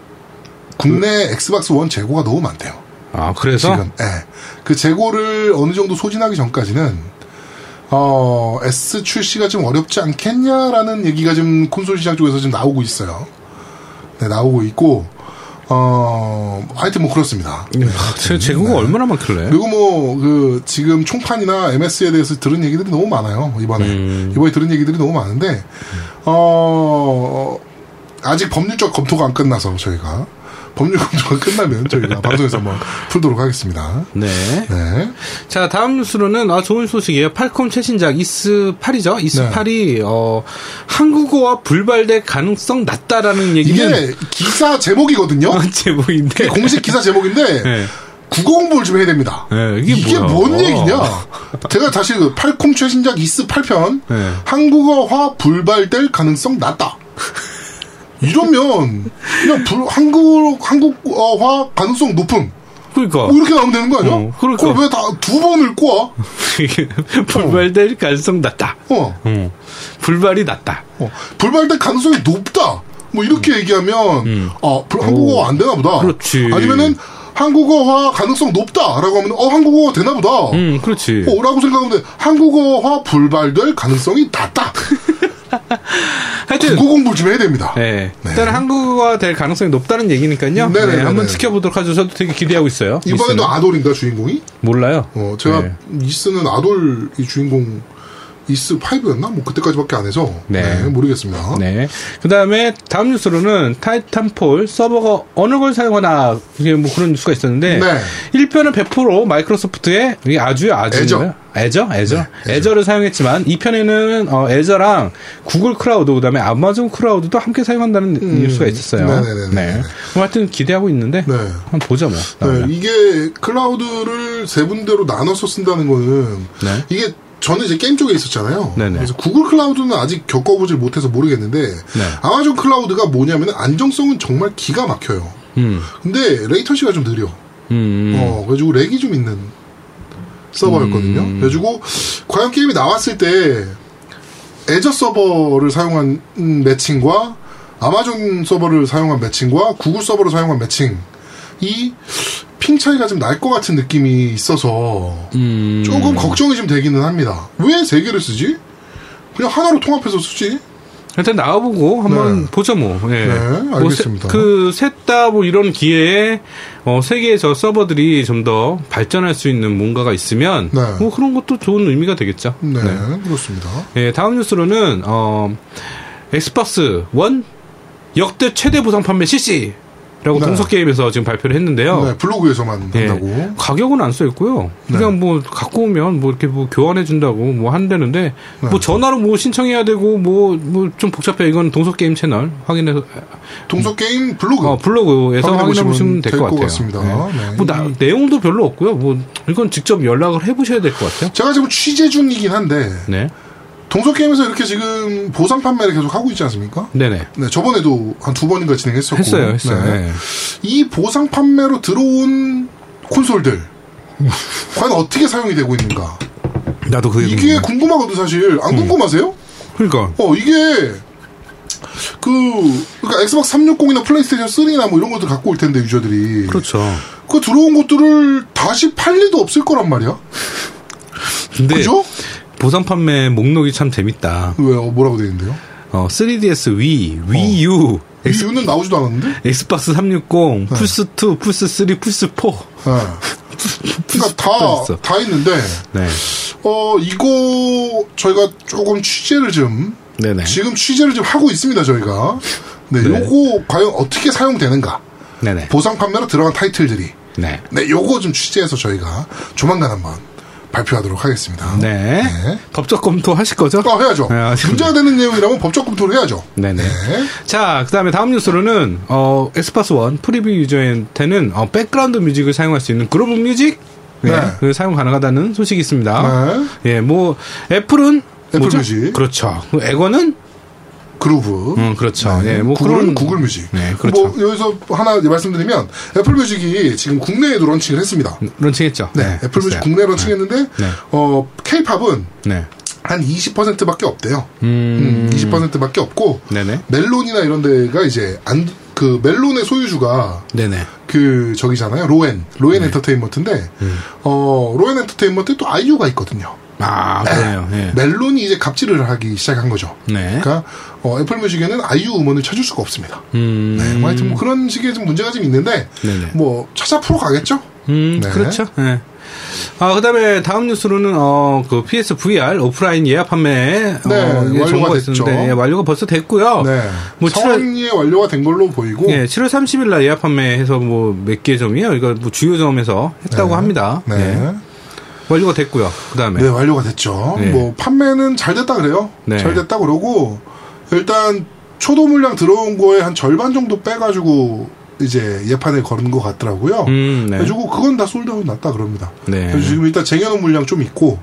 국내 Xbox One 재고가 너무 많대요. 아, 그래서 지금. 예. 그 재고를 어느 정도 소진하기 전까지는 어, S 출시가 좀 어렵지 않겠냐라는 얘기가 좀 콘솔 시장 쪽에서 좀 나오고 있어요. 네, 나오고 있고 어, 하여튼 뭐 그렇습니다. 아, 제 재고가 얼마나 많길래? 그리고 뭐, 그, 지금 총판이나 MS에 대해서 들은 얘기들이 너무 많아요, 이번에. 음. 이번에 들은 얘기들이 너무 많은데, 어, 아직 법률적 검토가 안 끝나서 저희가. 법률 검토가 끝나면 저희가 방송에서 한번 풀도록 하겠습니다. 네. 네. 자, 다음 뉴스로는 아 좋은 소식이에요. 팔콤 최신작 이스 8이죠. 이스 네. 8이 어 한국어와 불발될 가능성 낮다라는 얘기는 이게 기사 제목이거든요? 제목인데 공식 기사 제목인데, 네. 국어 공부를 좀 해야 됩니다. 네, 이게 뭐야? 뭔 어. 얘기냐? 제가 다시 그 팔콤 최신작 이스 8편 네. 한국어화 불발될 가능성 낮다. 이러면 그냥 불, 한국 한국어화 가능성 높음 그러니까 뭐 이렇게 나오면 되는 거 아니야? 어, 그러니까. 그걸 왜 다 두 번을 꼬아? 불발될 가능성 낮다. 어, 어. 불발이 낮다. 어. 불발될 가능성이 높다. 뭐 이렇게 얘기하면 어 불- 한국어 안 되나 보다. 음. 그렇지. 아니면은 한국어화 가능성 높다라고 하면 어 한국어가 되나 보다. 음, 그렇지. 어, 라고 생각하면 돼. 한국어화 불발될 가능성이 낮다. 하여튼 국어 공부를 좀 해야 됩니다. 네. 일단 한국어가 될 가능성이 높다는 얘기니까요. 네네네네. 네, 한번 지켜보도록 하죠. 저도 되게 기대하고 있어요. 이번에도 미스는. 아돌인가 주인공이? 몰라요. 어, 제가 네. 이스는 아돌 이 주인공 이스 5였나? 뭐 그때까지밖에 안 해서 네. 네, 모르겠습니다. 네. 그 다음에 다음 뉴스로는 타이탄폴 서버가 어느 걸 사용하나 이게 뭐 그런 뉴스가 있었는데 네. 1편은 100% 마이크로소프트의 이게 아주요 아주인가요? 애저, 애저, 네, 애저. 애저 를 사용했지만 2편에는 어, 애저랑 Google Cloud 그다음에 Amazon Cloud도 함께 사용한다는 뉴스가 있었어요. 음. 네네네네. 네. 뭐 하여튼 기대하고 있는데 네. 한번 보자 뭐. 네. 이게 클라우드를 세 군데로 나눠서 쓴다는 거는 네. 이게 저는 이제 게임 쪽에 있었잖아요. 네네. 그래서 Google Cloud는 아직 겪어보질 못해서 모르겠는데 네. Amazon Cloud가 뭐냐면 안정성은 정말 기가 막혀요. 음. 근데 latency가 좀 느려. 음. 어, 그래가지고 렉이 좀 있는 서버였거든요. 음. 그래가지고 과연 게임이 나왔을 때 애저 서버를 사용한 음, 매칭과 아마존 서버를 사용한 매칭과 구글 서버를 사용한 매칭 이 핑 차이가 좀 날 것 같은 느낌이 있어서 음. 조금 걱정이 좀 되기는 합니다. 왜 세 개를 쓰지? 그냥 하나로 통합해서 쓰지? 일단 나와보고 한번 네. 보죠 뭐. 예. 네, 알겠습니다. 그셋 다뭐 이런 기회에 어, 세계의 저 서버들이 좀 더 발전할 수 있는 뭔가가 있으면 네. 뭐 그런 것도 좋은 의미가 되겠죠. 네, 그렇습니다. 예, 다음 뉴스로는 어, Xbox One 역대 최대 보상 판매 실시. 라고 네. 동서 게임에서 지금 발표를 했는데요. 네, 블로그에서만 예, 한다고. 가격은 안 써 있고요. 그냥 뭐 갖고 오면 뭐 이렇게 뭐 교환해 준다고 뭐 한다는데 네. 뭐 전화로 뭐 신청해야 되고 뭐 뭐 좀 복잡해. 이건 동서 게임 채널 확인해서 동서 게임 블로그. 어, 블로그에서 확인해 보시면 될될것것 같아요. 같습니다. 네. 네. 뭐 나- 내용도 별로 없고요. 뭐 이건 직접 연락을 해 보셔야 될 것 같아요. 제가 지금 취재 중이긴 한데 네, 동서 게임에서 이렇게 지금 보상 판매를 계속 하고 있지 않습니까? 네네. 네, 저번에도 한 두 번인가 진행했었고. 했어요, 했어요. 네. 네. 이 보상 판매로 들어온 콘솔들 과연 어떻게 사용이 되고 있는가? 나도 그게 이게 궁금해. 궁금하거든 사실. 안 궁금하세요? 그러니까 어 이게 그 그러니까 Xbox 360이나 플레이스테이션 3나 뭐 이런 것들 갖고 올 텐데 유저들이 그렇죠. 그 들어온 것들을 다시 팔 리도 없을 거란 말이야. 근데 그죠? 보상 판매 목록이 참 재밌다. 왜요? 뭐라고 되어 있는데요? 어, 3DS, Wii, Wii U, 엑스, 이유는 나오지도 않았는데? Xbox 360, 플스 2, 플스 3, 플스 4. 네. 그러니까 다. 다 있는데, 네, 어, 이거, 저희가 조금 취재를 좀, 네네. 지금 취재를 좀 하고 있습니다, 저희가. 네, 네. 요거, 과연 어떻게 사용되는가. 네네. 보상 판매로 들어간 타이틀들이. 네. 네, 요거 좀 취재해서 저희가 조만간 한번 발표하도록 하겠습니다. 네. 네. 법적 검토 하실 거죠? 아, 해야죠. 네, 아쉽네. 문제가 되는 내용이라면 법적 검토를 해야죠. 네네. 네. 자, 그 다음에 다음 뉴스로는, 어, 엑스박스 원 preview 유저한테는, 어, 백그라운드 뮤직을 사용할 수 있는 그루브 뮤직? 네. 네. 그 사용 가능하다는 소식이 있습니다. 네. 예, 뭐, 애플은, 애플 뭐죠? 뮤직. 그렇죠. 그 액원은, 그루브. 음, 그렇죠. 네, 예, 뭐 구글은 그런. 구글 뮤직. 네, 그렇죠. 뭐 여기서 하나 말씀드리면 애플 뮤직이 지금 국내에도 런칭을 했습니다. 런칭했죠. 네, 애플 뮤직. 국내 런칭했는데 네. 어 K-팝은 네. 한 20%밖에 없대요. 음, 음, 20%밖에 없고 네네. 멜론이나 이런 데가 이제 안 그 멜론의 소유주가 네네. 그 저기잖아요. 로엔 로엔 네. 엔터테인먼트인데 음. 어 로엔 엔터테인먼트에 또 아이유가 있거든요. 아, 그래요. 예. 멜론이 이제 갑질을 하기 시작한 거죠. 네. 그러니까 어, 애플 뮤직에는 아이유 음원을 찾을 수가 없습니다. 음. 네, 뭐 하여튼 뭐 그런 식의 좀 문제가 좀 있는데 네네. 뭐 찾아 풀어 가겠죠. 음, 네. 그렇죠. 예. 아, 그 다음에 다음 뉴스로는, 어, 그 PS VR 오프라인 예약 판매, 어, 네, 이게 완료가 정보가 됐죠. 있었는데, 예, 완료가 벌써 됐고요. 네. 뭐 칠월- 성황리에 완료가 된 걸로 보이고 예, 7월 30일 날 예약 판매해서 뭐 몇 개 점이요? 이거 뭐 주요 점에서 했다고 네. 합니다. 네. 예. 완료가 됐고요. 그 다음에. 네, 완료가 됐죠. 네. 뭐 판매는 잘 됐다 그래요. 네. 잘 됐다 그러고 일단 초도 물량 들어온 거에 한 절반 정도 빼가지고 이제 예판에 거는 것 같더라고요. 음, 네. 그래가지고 그건 다 sold out 났다 그럽니다. 네. 그래서 지금 일단 쟁여놓은 물량 좀 있고,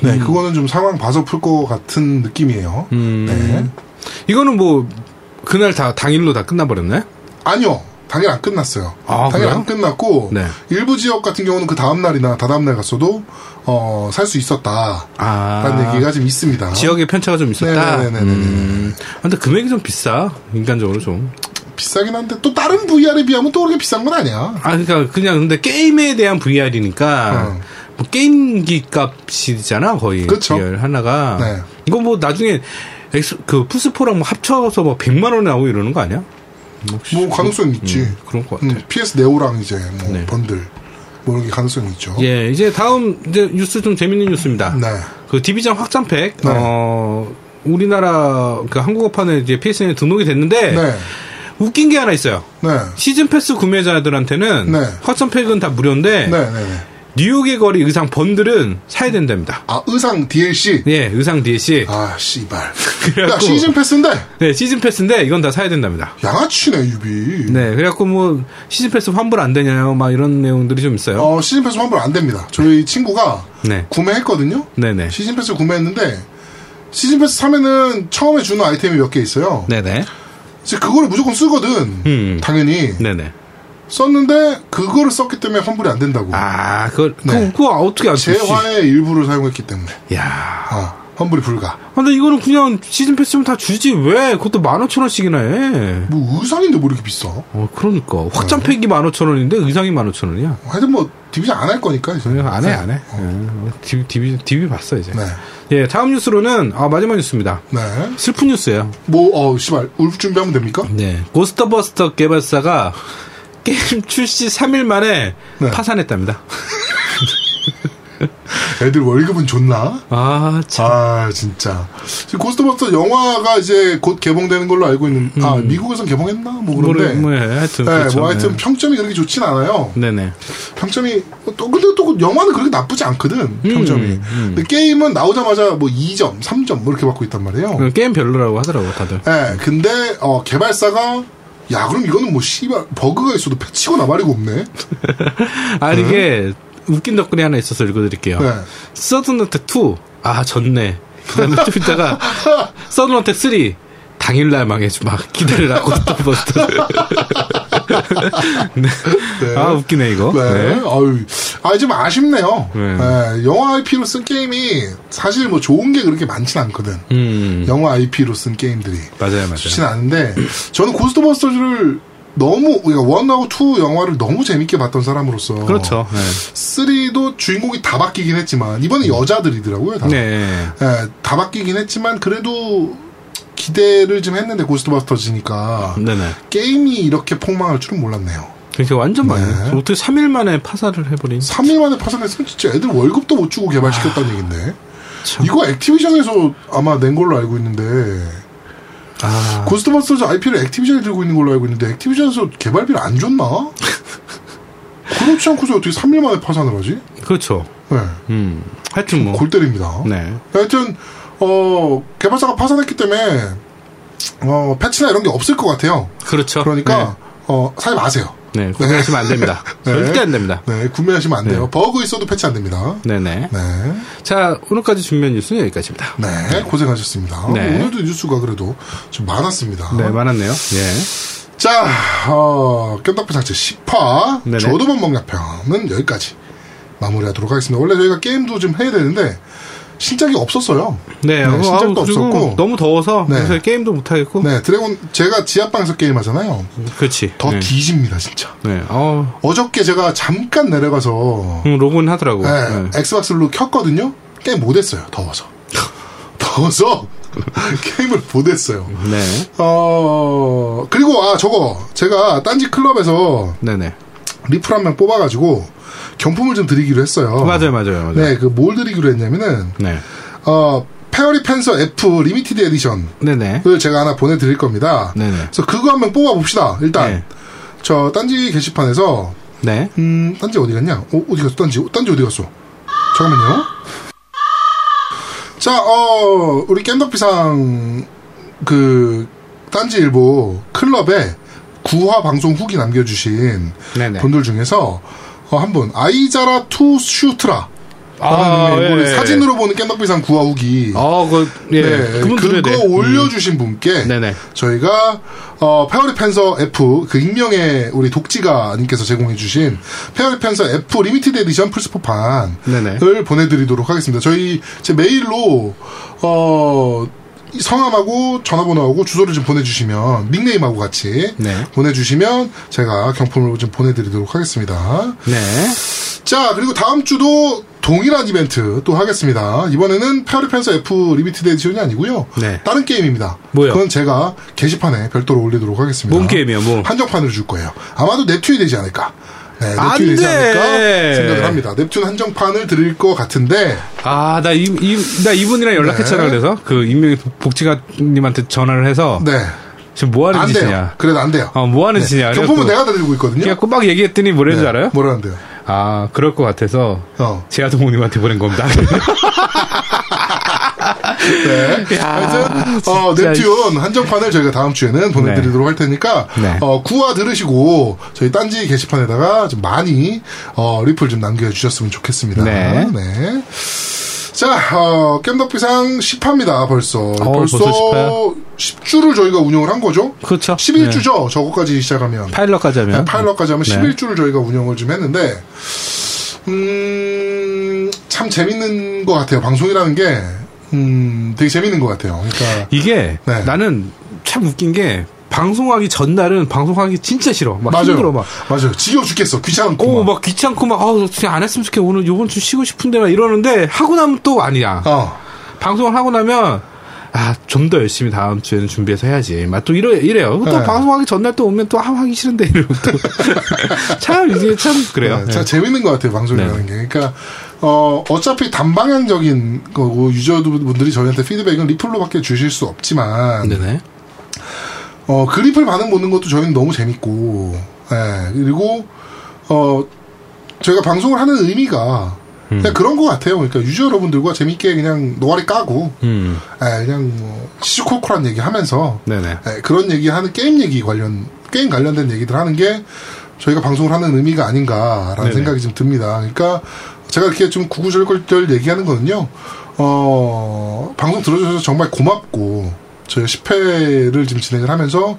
네, 음. 그거는 좀 상황 봐서 풀 것 같은 느낌이에요. 음. 네. 이거는 뭐 그날 다 당일로 다 끝나버렸나요? 아니요. 당일 안 끝났어요. 아, 당일 그래요? 안 끝났고 네. 일부 지역 같은 경우는 그 다음 날이나 다다음 날 갔어도 어, 살 수 있었다라는 아. 얘기가 좀 있습니다. 지역의 편차가 좀 있었다. 네네네네네. 음. 아, 근데 금액이 좀 비싸. 인간적으로 좀. 비싸긴 한데 또 다른 VR에 비하면 또 그렇게 비싼 건 아니야. 아, 그러니까 그냥 근데 게임에 대한 VR이니까 어. 뭐 게임기 값이잖아 거의. 그쵸. VR 하나가. 네. 이거 뭐 나중에 엑스, 그 플스4랑 뭐 합쳐서 뭐 100만 원에 나오고 이러는 거 아니야? 혹시- 뭐 가능성이 있지. 음, 그런 것 같아. 음, PS 네오랑 이제 뭐 네. 번들 뭐 이런 게 가능성이 있죠. 예, 이제 다음 이제 뉴스 좀 재밌는 뉴스입니다. 네. 그 디비전 확장팩 네. 어 우리나라 그 한국어판에 이제 PSN에 등록이 됐는데 네. 웃긴 게 하나 있어요. 네. 시즌 패스 구매자들한테는 네. 확장팩은 다 무료인데 네, 네, 네. 뉴욕의 거리 의상 번들은 사야 된답니다. 아, 의상 DLC. 예, 의상 DLC. 아, 씨발. 야, 그래갖고 시즌 패스인데 네, 시즌 패스인데 이건 다 사야 된답니다. 양아치네, 유비. 네, 그래갖고 뭐 시즌 패스 환불 안 되나요, 막 이런 내용들이 좀 있어요. 어, 시즌 패스 환불 안 됩니다. 저희 친구가 네, 구매했거든요. 네, 네, 시즌 패스 구매했는데 시즌 패스 사면은 처음에 주는 아이템이 몇 개 있어요. 네, 네, 이제 그거를 무조건 쓰거든. 음. 당연히 네, 네. 썼는데 그거를 썼기 때문에 환불이 안 된다고. 아, 그걸 네. 그거, 그거 어떻게 있지? 재화의 일부를 사용했기 때문에. 야, 아, 환불이 불가. 근데 이거는 그냥 시즌 패스면 다 주지 왜? 그것도 만 오천 원씩이나 해. 뭐 의상인데 뭐 이렇게 비싸? 어, 그러니까 확장팩이 만 오천 원인데 의상이 만 오천 원이야. 하여튼 뭐 디비전 안 할 거니까 이제. 그냥 안 해, 안 해. 예, 디비, 디비, 디비 봤어, 이제. 네. 예, 다음 뉴스로는, 아, 마지막 뉴스입니다. 네. 슬픈 뉴스예요 뭐, 어, 씨발, 울 준비하면 됩니까? 네. 고스트버스터 개발사가 게임 출시 3일 만에 네. 파산했답니다. 애들 월급은 줬나? 아, 참. 아, 진짜. 지금 고스트버스터 영화가 이제 곧 개봉되는 걸로 알고 있는, 아, 미국에선 개봉했나? 뭐 그런데. 뭐, 뭐, 하여튼. 네, 그렇죠. 뭐 하여튼 네. 평점이 그렇게 좋진 않아요. 네네. 평점이, 또, 근데 또 영화는 그렇게 나쁘지 않거든, 평점이. 음. 근데 게임은 나오자마자 뭐 2점, 3점, 뭐 이렇게 받고 있단 말이에요. 그 게임 별로라고 하더라고, 다들. 예, 근데, 어, 개발사가, 야, 그럼 이거는 뭐, 씨발, 버그가 있어도 패치고 나발이고 없네. 아, 이게 웃긴 덧글이 하나 있어서 읽어드릴게요. 네. 서든어택 2. 아, 졌네. 그 다음에 좀 이따가 서든어택 3. 당일날 망해줘. 막 기대를 하고 고스터버스터. 네. 네. 아, 웃기네, 이거. 네. 네. 아유, 아, 좀 아쉽네요. 네. 네, 영화 IP로 쓴 게임이 사실 뭐 좋은 게 그렇게 많진 않거든. 음, 영화 IP로 쓴 게임들이. 맞아요, 맞아요. 좋진 않은데, 저는 고스트버스터즈를 너무, 그러니까 one하고 two 영화를 너무 재밌게 봤던 사람으로서. 그렇죠. 네. 3도 주인공이 다 바뀌긴 했지만, 이번에 여자들이더라고요, 다. 네. 예, 다 바뀌긴 했지만, 그래도 기대를 좀 했는데, 고스트버스터즈니까. 네네. 게임이 이렇게 폭망할 줄은 몰랐네요. 그러니까 완전 많이. 네. 어떻게 3일 만에 파산을 해버린. 3일 만에 파산했으면 진짜 애들 월급도 못 주고 개발시켰다는 얘긴데. 참. 이거 액티비전에서 아마 낸 걸로 알고 있는데, 아, 고스트버스터즈 IP를 액티비전이 들고 있는 걸로 알고 있는데, 액티비전에서 개발비를 안 줬나? 그렇지 않고서 어떻게 3일 만에 파산을 하지? 그렇죠. 네. 음. 하여튼 뭐. 골 때립니다. 네. 하여튼, 어, 개발사가 파산했기 때문에, 어, 패치나 이런 게 없을 것 같아요. 그렇죠. 그러니까, 어, 사지 마세요. 네. 네. 구매하시면 안 됩니다. 네. 절대 안 됩니다. 네, 구매하시면 안 돼요. 네. 버그 있어도 패치 안 됩니다. 네네. 네. 자, 오늘까지 준비한 뉴스는 여기까지입니다. 네, 고생하셨습니다. 네. 오늘도 뉴스가 그래도 좀 많았습니다. 네, 많았네요. 예. 자, 어, 깸덕비 상체 10화, 네네. 저도 못 먹냐 편은 여기까지 마무리하도록 하겠습니다. 원래 저희가 게임도 좀 해야 되는데, 신작이 없었어요. 네, 네, 그리고 없었고. 너무 더워서 네. 게임도 못 하겠고. 네, 드래곤, 제가 지하방에서 게임하잖아요. 그렇지. 더 네. 뒤집니다, 진짜. 네. 어, 어저께 제가 잠깐 내려가서, 음, 로그인 하더라고. 네, 네. 엑스박스로 켰거든요? 게임 못했어요, 더워서. 더워서, 게임을 못했어요. 네. 어, 그리고, 아, 저거, 제가 딴지 클럽에서 네네. 리플 한 명 뽑아가지고 경품을 좀 드리기로 했어요. 맞아요, 맞아요, 맞아요. 네, 그 뭘 드리기로 했냐면은, 네. 어, 페어리 펜서 F limited edition을 네네. 제가 하나 보내드릴 겁니다. 네네. 그래서 그거 한 명 뽑아봅시다. 일단, 네. 저 딴지 게시판에서, 네. 음, 딴지 어디 갔냐? 어, 어디 갔어? 딴지, 딴지 어디 갔어? 잠깐만요. 자, 어, 우리 겜덕비상, 그, 딴지 일보 클럽에 9화 방송 후기 남겨주신 네네. 분들 중에서 어, 한 분, 아이 자라투스트라. 아, 닉네임, 예. 사진으로 보는 겜덕비상 9화 후기. 어, 그, 예. 네, 그거 돼. 음. 올려주신 분께 네네. 저희가 어, Fairy Fencer F 그 익명의 우리 독지가님께서 제공해주신 Fairy Fencer F limited edition 플스포판을. 보내드리도록 하겠습니다. 저희 제 메일로 어. 이 성함하고 전화번호하고 주소를 좀 보내주시면 닉네임하고 같이 네. 보내주시면 제가 경품을 좀 보내드리도록 하겠습니다. 네. 자, 그리고 다음 주도 동일한 이벤트 또 하겠습니다. 이번에는 페어리 펜서 F 리미티드 에디션이 아니고요. 네. 다른 게임입니다. 뭐요? 그건 제가 게시판에 별도로 올리도록 하겠습니다. 뭔 게임이야, 뭐? 한정판으로 줄 거예요. 아마도 넵튠이 되지 않을까. 네, 넵튠이 되지 돼! 않을까 생각을 합니다. 넵튠 한정판을 드릴 것 같은데 아, 나 이, 이, 나 이분이랑 연락했잖아, 네. 그래서. 그, 임명 복지가님한테 전화를 해서. 네. 지금 뭐 하는 안 짓이냐. 돼요. 그래도 안 돼요. 어, 뭐 하는 짓이냐. 경품은 내가 다 들고 있거든요. 그래갖고 막 얘기했더니 뭐라는 줄 알아요? 뭐라는데요? 아, 그럴 것 같아서. 어. 제아동무님한테 보낸 겁니다. 네. 야, 하여튼 어. 넵튠 한정판을 저희가 다음 주에는 보내드리도록 할 테니까 네. 어, 구화 들으시고 저희 딴지 게시판에다가 좀 많이 어, 리플 좀 남겨주셨으면 좋겠습니다. 네. 네. 자, 어, 겜덕비상 10화입니다, 벌써. 벌써 벌써 10화야? 10주를 저희가 운영을 한 거죠? 그렇죠. 11주죠, 저거까지 시작하면. 파일럿까지 하면. 네, 파일럿까지 하면 네. 11주를 저희가 운영을 좀 했는데, 음, 참 재밌는 것 같아요. 방송이라는 게, 음, 되게 재밌는 것 같아요. 그러니까, 이게 네. 나는 참 웃긴 게 방송하기 전날은 방송하기 진짜 싫어. 막 맞아요. 힘들어 막. 맞아요. 지겨 죽겠어. 귀찮고. 오, 막. 막 귀찮고 막, 아우, 그냥 안 했으면 좋겠어. 오늘 요번 주 쉬고 싶은데 막 이러는데 하고 나면 또 아니야. 어. 방송을 하고 나면 아, 좀 더 열심히 다음 주에는 준비해서 해야지. 막 또 이래, 이래요. 또 네. 방송하기 전날 또 오면 또 아, 하기 싫은데 이러고 또. 참, 이게 참 그래요. 네, 참 재밌는 것 같아요. 방송이라는 게. 그러니까, 어, 어차피 단방향적인 거고, 유저분들이 저희한테 피드백은 리플로밖에 주실 수 없지만, 네네. 어, 그 리플 반응 보는 것도 저희는 너무 재밌고, 예, 그리고, 어, 저희가 방송을 하는 의미가, 그냥 그런 것 같아요. 그러니까 유저 여러분들과 재밌게 그냥 노가리 까고, 음. 예, 그냥 뭐, 시시콜콜한 얘기 하면서, 네네. 예, 그런 얘기 하는 게임 얘기 관련, 게임 관련된 얘기들 하는 게 저희가 방송을 하는 의미가 아닌가라는 네네. 생각이 좀 듭니다. 그러니까 제가 이렇게 좀 구구절절 얘기하는 거는요, 어, 방송 들어주셔서 정말 고맙고, 저희 10회를 지금 진행을 하면서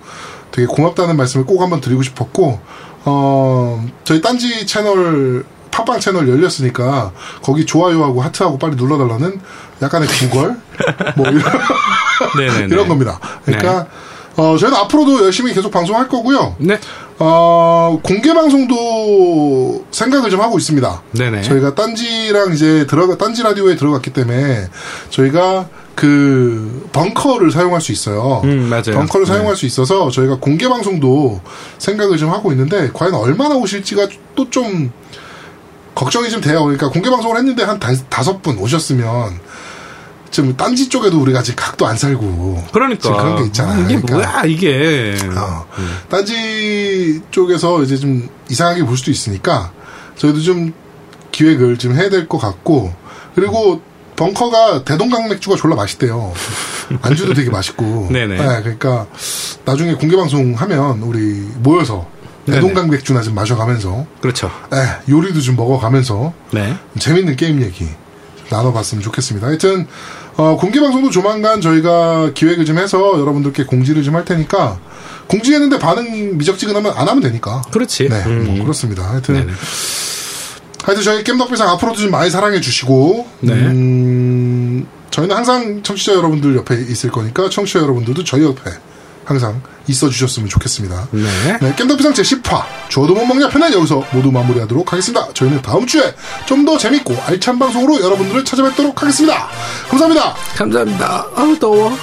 되게 고맙다는 말씀을 꼭 한번 드리고 싶었고, 어, 저희 딴지 채널, 팟빵 채널 열렸으니까, 거기 좋아요하고 하트하고 빨리 눌러달라는 약간의 구걸? 뭐 이런. 이런 겁니다. 그러니까 어, 저희는 앞으로도 열심히 계속 방송할 거고요. 네. 어, 공개 방송도 생각을 좀 하고 있습니다. 네네. 저희가 딴지랑 이제 들어가 딴지 라디오에 들어갔기 때문에 저희가 그 벙커를 사용할 수 있어요. 음, 맞아요. 벙커를 네. 사용할 수 있어서 저희가 공개 방송도 생각을 좀 하고 있는데 과연 얼마나 오실지가 또 좀 걱정이 좀 돼요. 그러니까 공개 방송을 했는데 한 다- 다섯 분 오셨으면 좀 딴지 쪽에도 우리가 아직 각도 안 살고 그러니까. 지금 그런 게 있잖아. 이게 그러니까. 뭐야, 이게. 어, 딴지 쪽에서 이제 좀 이상하게 볼 수도 있으니까 저희도 좀 기획을 좀 해야 될 것 같고 그리고 벙커가 대동강 맥주가 졸라 맛있대요. 안주도 되게 맛있고. 네네. 네, 그러니까 나중에 공개 방송 하면 우리 모여서 대동강 맥주나 좀 마셔가면서 그렇죠. 예, 요리도 좀 먹어가면서 네. 재밌는 게임 얘기 나눠봤으면 좋겠습니다. 하여튼 어, 공개 방송도 조만간 저희가 기획을 좀 해서 여러분들께 공지를 좀 할 테니까 공지했는데 반응 미적지근하면 안 하면 되니까. 그렇지. 네, 음. 뭐 그렇습니다. 하여튼 네네. 하여튼 저희 겜덕비상 앞으로도 좀 많이 사랑해 주시고 네. 음, 저희는 항상 청취자 여러분들 옆에 있을 거니까 청취자 여러분들도 저희 옆에 항상 있어 주셨으면 좋겠습니다. 네. 네, 겜덕비상 제10화 저도 못 먹냐 편은 여기서 모두 마무리하도록 하겠습니다. 저희는 다음 주에 좀 더 재밌고 알찬 방송으로 여러분들을 찾아뵙도록 하겠습니다. 감사합니다. 감사합니다. 아우, 더워.